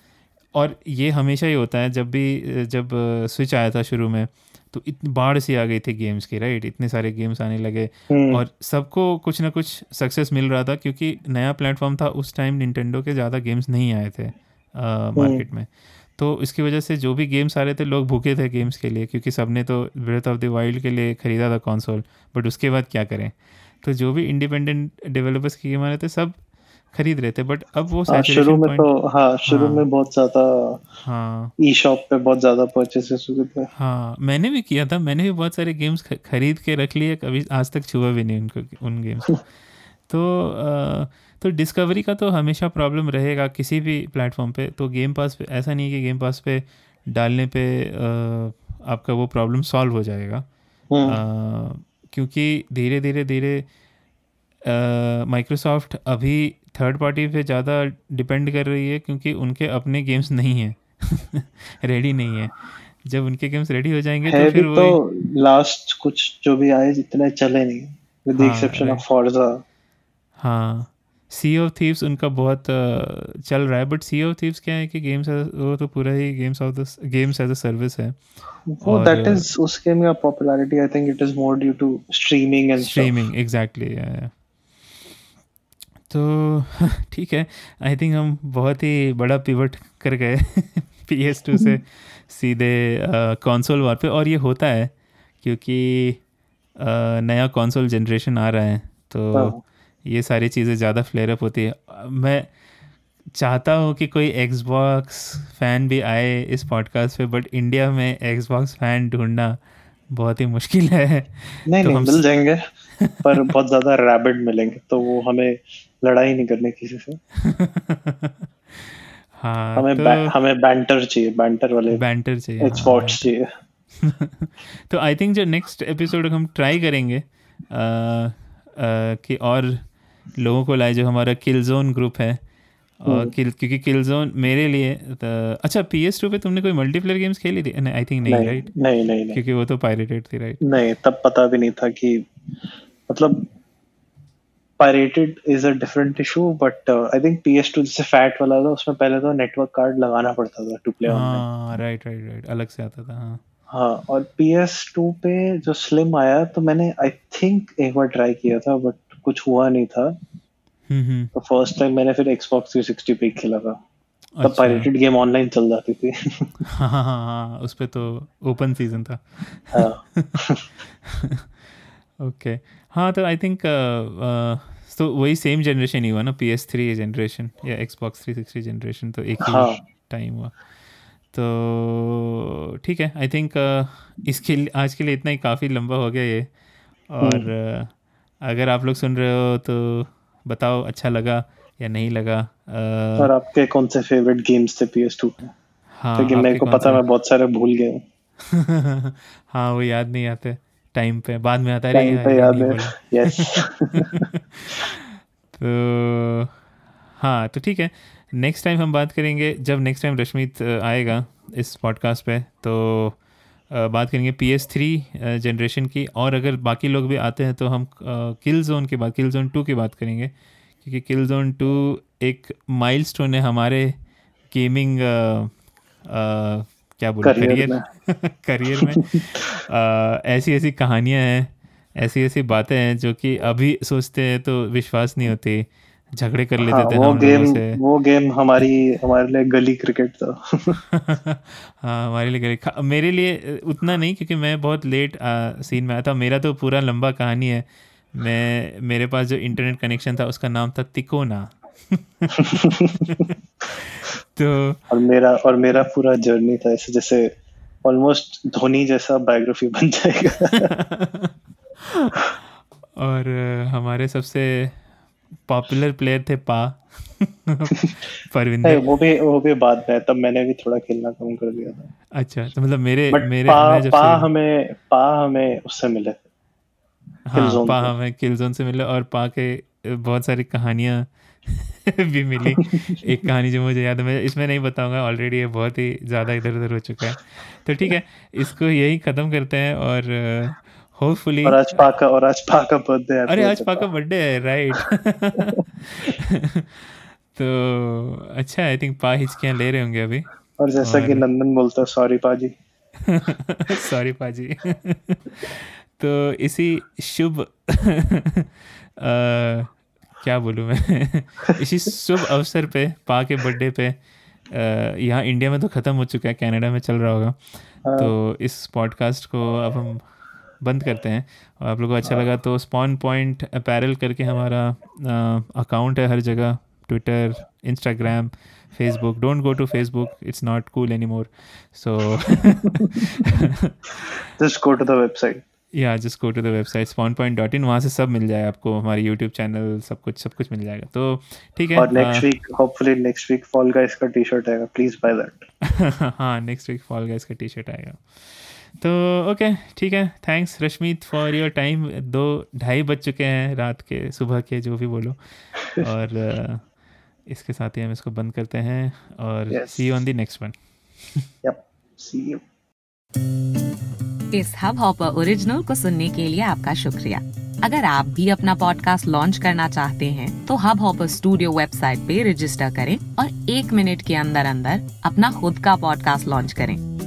और ये हमेशा ही होता है जब भी जब स्विच आया था शुरू में तो इतनी बाढ़ सी आ गई थी गेम्स की राइट इतने सारे गेम्स आने लगे हम्म, और सबको कुछ ना कुछ सक्सेस मिल रहा था क्योंकि नया प्लेटफॉर्म था उस टाइम निंटेंडो के ज़्यादा गेम्स नहीं आए थे मार्केट में। तो इसकी वजह से जो भी गेम्स आ रहे थे लोग भूखे थे गेम्स के लिए क्योंकि सबने तो ब्रेथ ऑफ़ द वाइल्ड के लिए ख़रीदा था कॉन्सोल बट उसके बाद क्या करें? तो जो भी इंडिपेंडेंट डेवलपर्स की गेम आ रहे थे सब खरीद रहे थे बट अब वो हाँ शुरू में तो हाँ शुरू हाँ। में बहुत ज़्यादा हाँ। ई शॉप पे बहुत ज़्यादा परचेसेस हुए थे। हाँ मैंने भी किया था मैंने भी बहुत सारे गेम्स खरीद के रख लिए कभी आज तक छुआ भी नहीं उनको उन गेम्स तो अ, तो डिस्कवरी का तो हमेशा प्रॉब्लम रहेगा किसी भी प्लेटफॉर्म पे तो गेम पास पे ऐसा नहीं है कि गेम पास पे डालने पे अ, आपका वो प्रॉब्लम सॉल्व हो जाएगा। हम्म, क्योंकि धीरे धीरे धीरे माइक्रोसॉफ्ट अभी थर्ड पार्टी पे ज़्यादा डिपेंड कर रही है क्योंकि उनके अपने गेम्स नहीं हैं। रेडी नहीं है। जब उनके गेम्स रेडी हो जाएँगे तो फिर तो लास्ट कुछ जो भी आए जितने चले नहीं। With the exception of. Forza हाँ। सी ऑफ़ थीव्स उनका बहुत चल रहा है बट सी ऑफ़ थीव्स क्या है कि गेम्स वो तो पूरा ही games of the games as a service है। वो दैट इज़ उस गेम का popularity I think it is more due to streaming and streaming exactly तो ठीक है आई थिंक हम बहुत ही बड़ा पिवट कर गए पी एस टू से सीधे कंसोल वार पे और ये होता है क्योंकि अ, नया कंसोल जनरेशन आ रहा है तो। ये सारी चीज़ें ज़्यादा फ्लेयर अप होती है। मैं चाहता हूँ कि कोई एक्सबॉक्स फ़ैन भी आए इस पॉडकास्ट पे बट इंडिया में एक्सबॉक्स फ़ैन ढूंढना बहुत ही मुश्किल है। नहीं तो नहीं हम- मिल जाएँगे पर बहुत ज़्यादा रैबिड मिलेंगे तो वो हमें लड़ाई नहीं करनी किसी से। हाँ हमें तो बै- हमें बैंटर चाहिए बैंटर वाले बैंटर चाहिए हाँ, चाहिए। तो आई थिंक जो नेक्स्ट एपिसोड हम ट्राई करेंगे अ, अ, कि और लोगों को लाए जो हमारा किल जोन ग्रुप है। और किल क्योंकि किल जोन मेरे लिए त- अच्छा पी एस टू पे तुमने कोई मल्टीप्लेयर गेम्स खेली थी? आई थिंक नहीं राइट नहीं नहीं क्योंकि वो तो पायरेटेड थी राइट नहीं तब पता भी नहीं था कि मतलब pirated is a different issue but I think PS2 जैसे फैट वाला था उसमें पहले तो नेटवर्क कार्ड लगाना पड़ता था टू प्ले हाँ राइट राइट राइट अलग से आता था हाँ। हाँ और PS2 पे जो स्लिम आया तो मैंने आई थिंक एक बार ट्राई किया था बट कुछ हुआ नहीं था। हम्म हम्म। तो फ़र्स्ट टाइम मैंने फिर Xbox 360 पे खेला था। तब अच्छा। पायरेटेड गेम ऑनलाइन चल जाती थी। हाँ हाँ हाँ हाँ उस पर तो ओपन सीज़न था। हाँ। ओके हाँ तो आई थिंक तो वही सेम जनरेशन ही हुआ ना पी एस थ्री जनरेशन या एक्सबॉक्स थ्री सिक्सटी जनरेशन तो एक ही हाँ। टाइम हुआ। तो ठीक है आई थिंक इसके आज के लिए इतना ही काफ़ी लंबा हो गया ये। और uh, अगर आप लोग सुन रहे हो तो बताओ अच्छा लगा या नहीं लगा uh, और आपके कौन से फेवरेट गेम्स थे PS2 पे हाँ क्योंकि मेरे को पता मैं बहुत सारे भूल गया हूँ। वो याद नहीं आते टाइम पे बाद में आता है टाइम "अरे पे ये याद है। यस तो हाँ तो ठीक है नेक्स्ट टाइम हम बात करेंगे जब नेक्स्ट टाइम रश्मित आएगा इस पॉडकास्ट पे तो बात करेंगे पी एस थ्री जनरेशन की। और अगर बाकी लोग भी आते हैं तो हम किल जोन की बात किल जोन टू की बात करेंगे। क्योंकि किल जोन टू एक माइलस्टोन है हमारे गेमिंग क्या बोलूँ Career करियर करियर में। ऐसी ऐसी कहानियाँ हैं ऐसी ऐसी बातें हैं जो कि अभी सोचते हैं तो विश्वास नहीं होती। झगड़े कर लेते हाँ थे वो गेम से। वो गेम हमारी हमारे लिए गली क्रिकेट था। हाँ हमारे लिए खा- मेरे लिए उतना नहीं क्योंकि मैं बहुत लेट आ, सीन में आया था। मेरा तो पूरा लंबा कहानी है। मैं मेरे पास जो इंटरनेट कनेक्शन था उसका नाम था तिकोना। तो और मेरा और मेरा पूरा जर्नी था ऐसे जैसे ऑलमोस्ट धोनी जैसा बायोग्राफी बन जाएगा। और हमारे सबसे पॉपुलर प्लेयर थे पा। परविंदर। वो भी वो भी बाद में तब मैंने भी थोड़ा खेलना कम कर दिया था। अच्छा तो मतलब मेरे बट मेरे पा मैं जब पा से हमें पा हमें उससे मिले। हाँ पा। हमें किलजोन से मिले और पा के बहुत सारी कहानियाँ भी मिली। एक कहानी जो मुझे याद है मैं इसमें नहीं बताऊँगा ऑलरेडी ये बहुत ही ज़्यादा इधर उधर हो चुका है। तो ठीक है इसको यही ख़त्म करते हैं और होपफुली और आज पा का और आज पा का बर्थडे है अरे आज पा का बर्थडे है राइट तो अच्छा आई थिंक पा हिचकियाँ ले रहे होंगे अभी। और जैसा और... कि नंदन बोलता सॉरी पाजी. सॉरी पाजी। तो इसी शुभ अ, क्या बोलूँ मैं? इसी शुभ अवसर पे पा के बर्थडे पे यहाँ इंडिया में तो ख़त्म हो चुका है कनाडा में चल रहा होगा। हाँ। तो इस पॉडकास्ट को अब हम बंद करते हैं। और आप लोगों को अच्छा लगा तो स्पॉन पॉइंट अपैरल करके हमारा अकाउंट है हर जगह। Twitter Instagram Facebook don't go to Facebook it's not cool any more so just go to the website या just go to the website spawn point dot in वहाँ से सब मिल जाए आपको हमारे यूट्यूब चैनल सब कुछ सब कुछ मिल जाएगा। तो ठीक है और next week hopefully next week fall guys का टी शर्ट आएगा. प्लीज़ बाय दैट हाँ नेक्स्ट वीक फॉल गाइस का टी शर्ट आएगा। तो ओके ठीक है. Thanks Rashmit for your time दो ढाई बज चुके हैं रात के सुबह के जो भी बोलो. और इसके साथ ही हम इसको बंद करते हैं और. See on the next one see you इस हब हॉपर ओरिजिनल को सुनने के लिए आपका शुक्रिया. अगर आप भी अपना पॉडकास्ट लॉन्च करना चाहते हैं तो हब हॉपर स्टूडियो वेबसाइट पे रजिस्टर करें और एक मिनट के अंदर अंदर अपना खुद का पॉडकास्ट लॉन्च करें.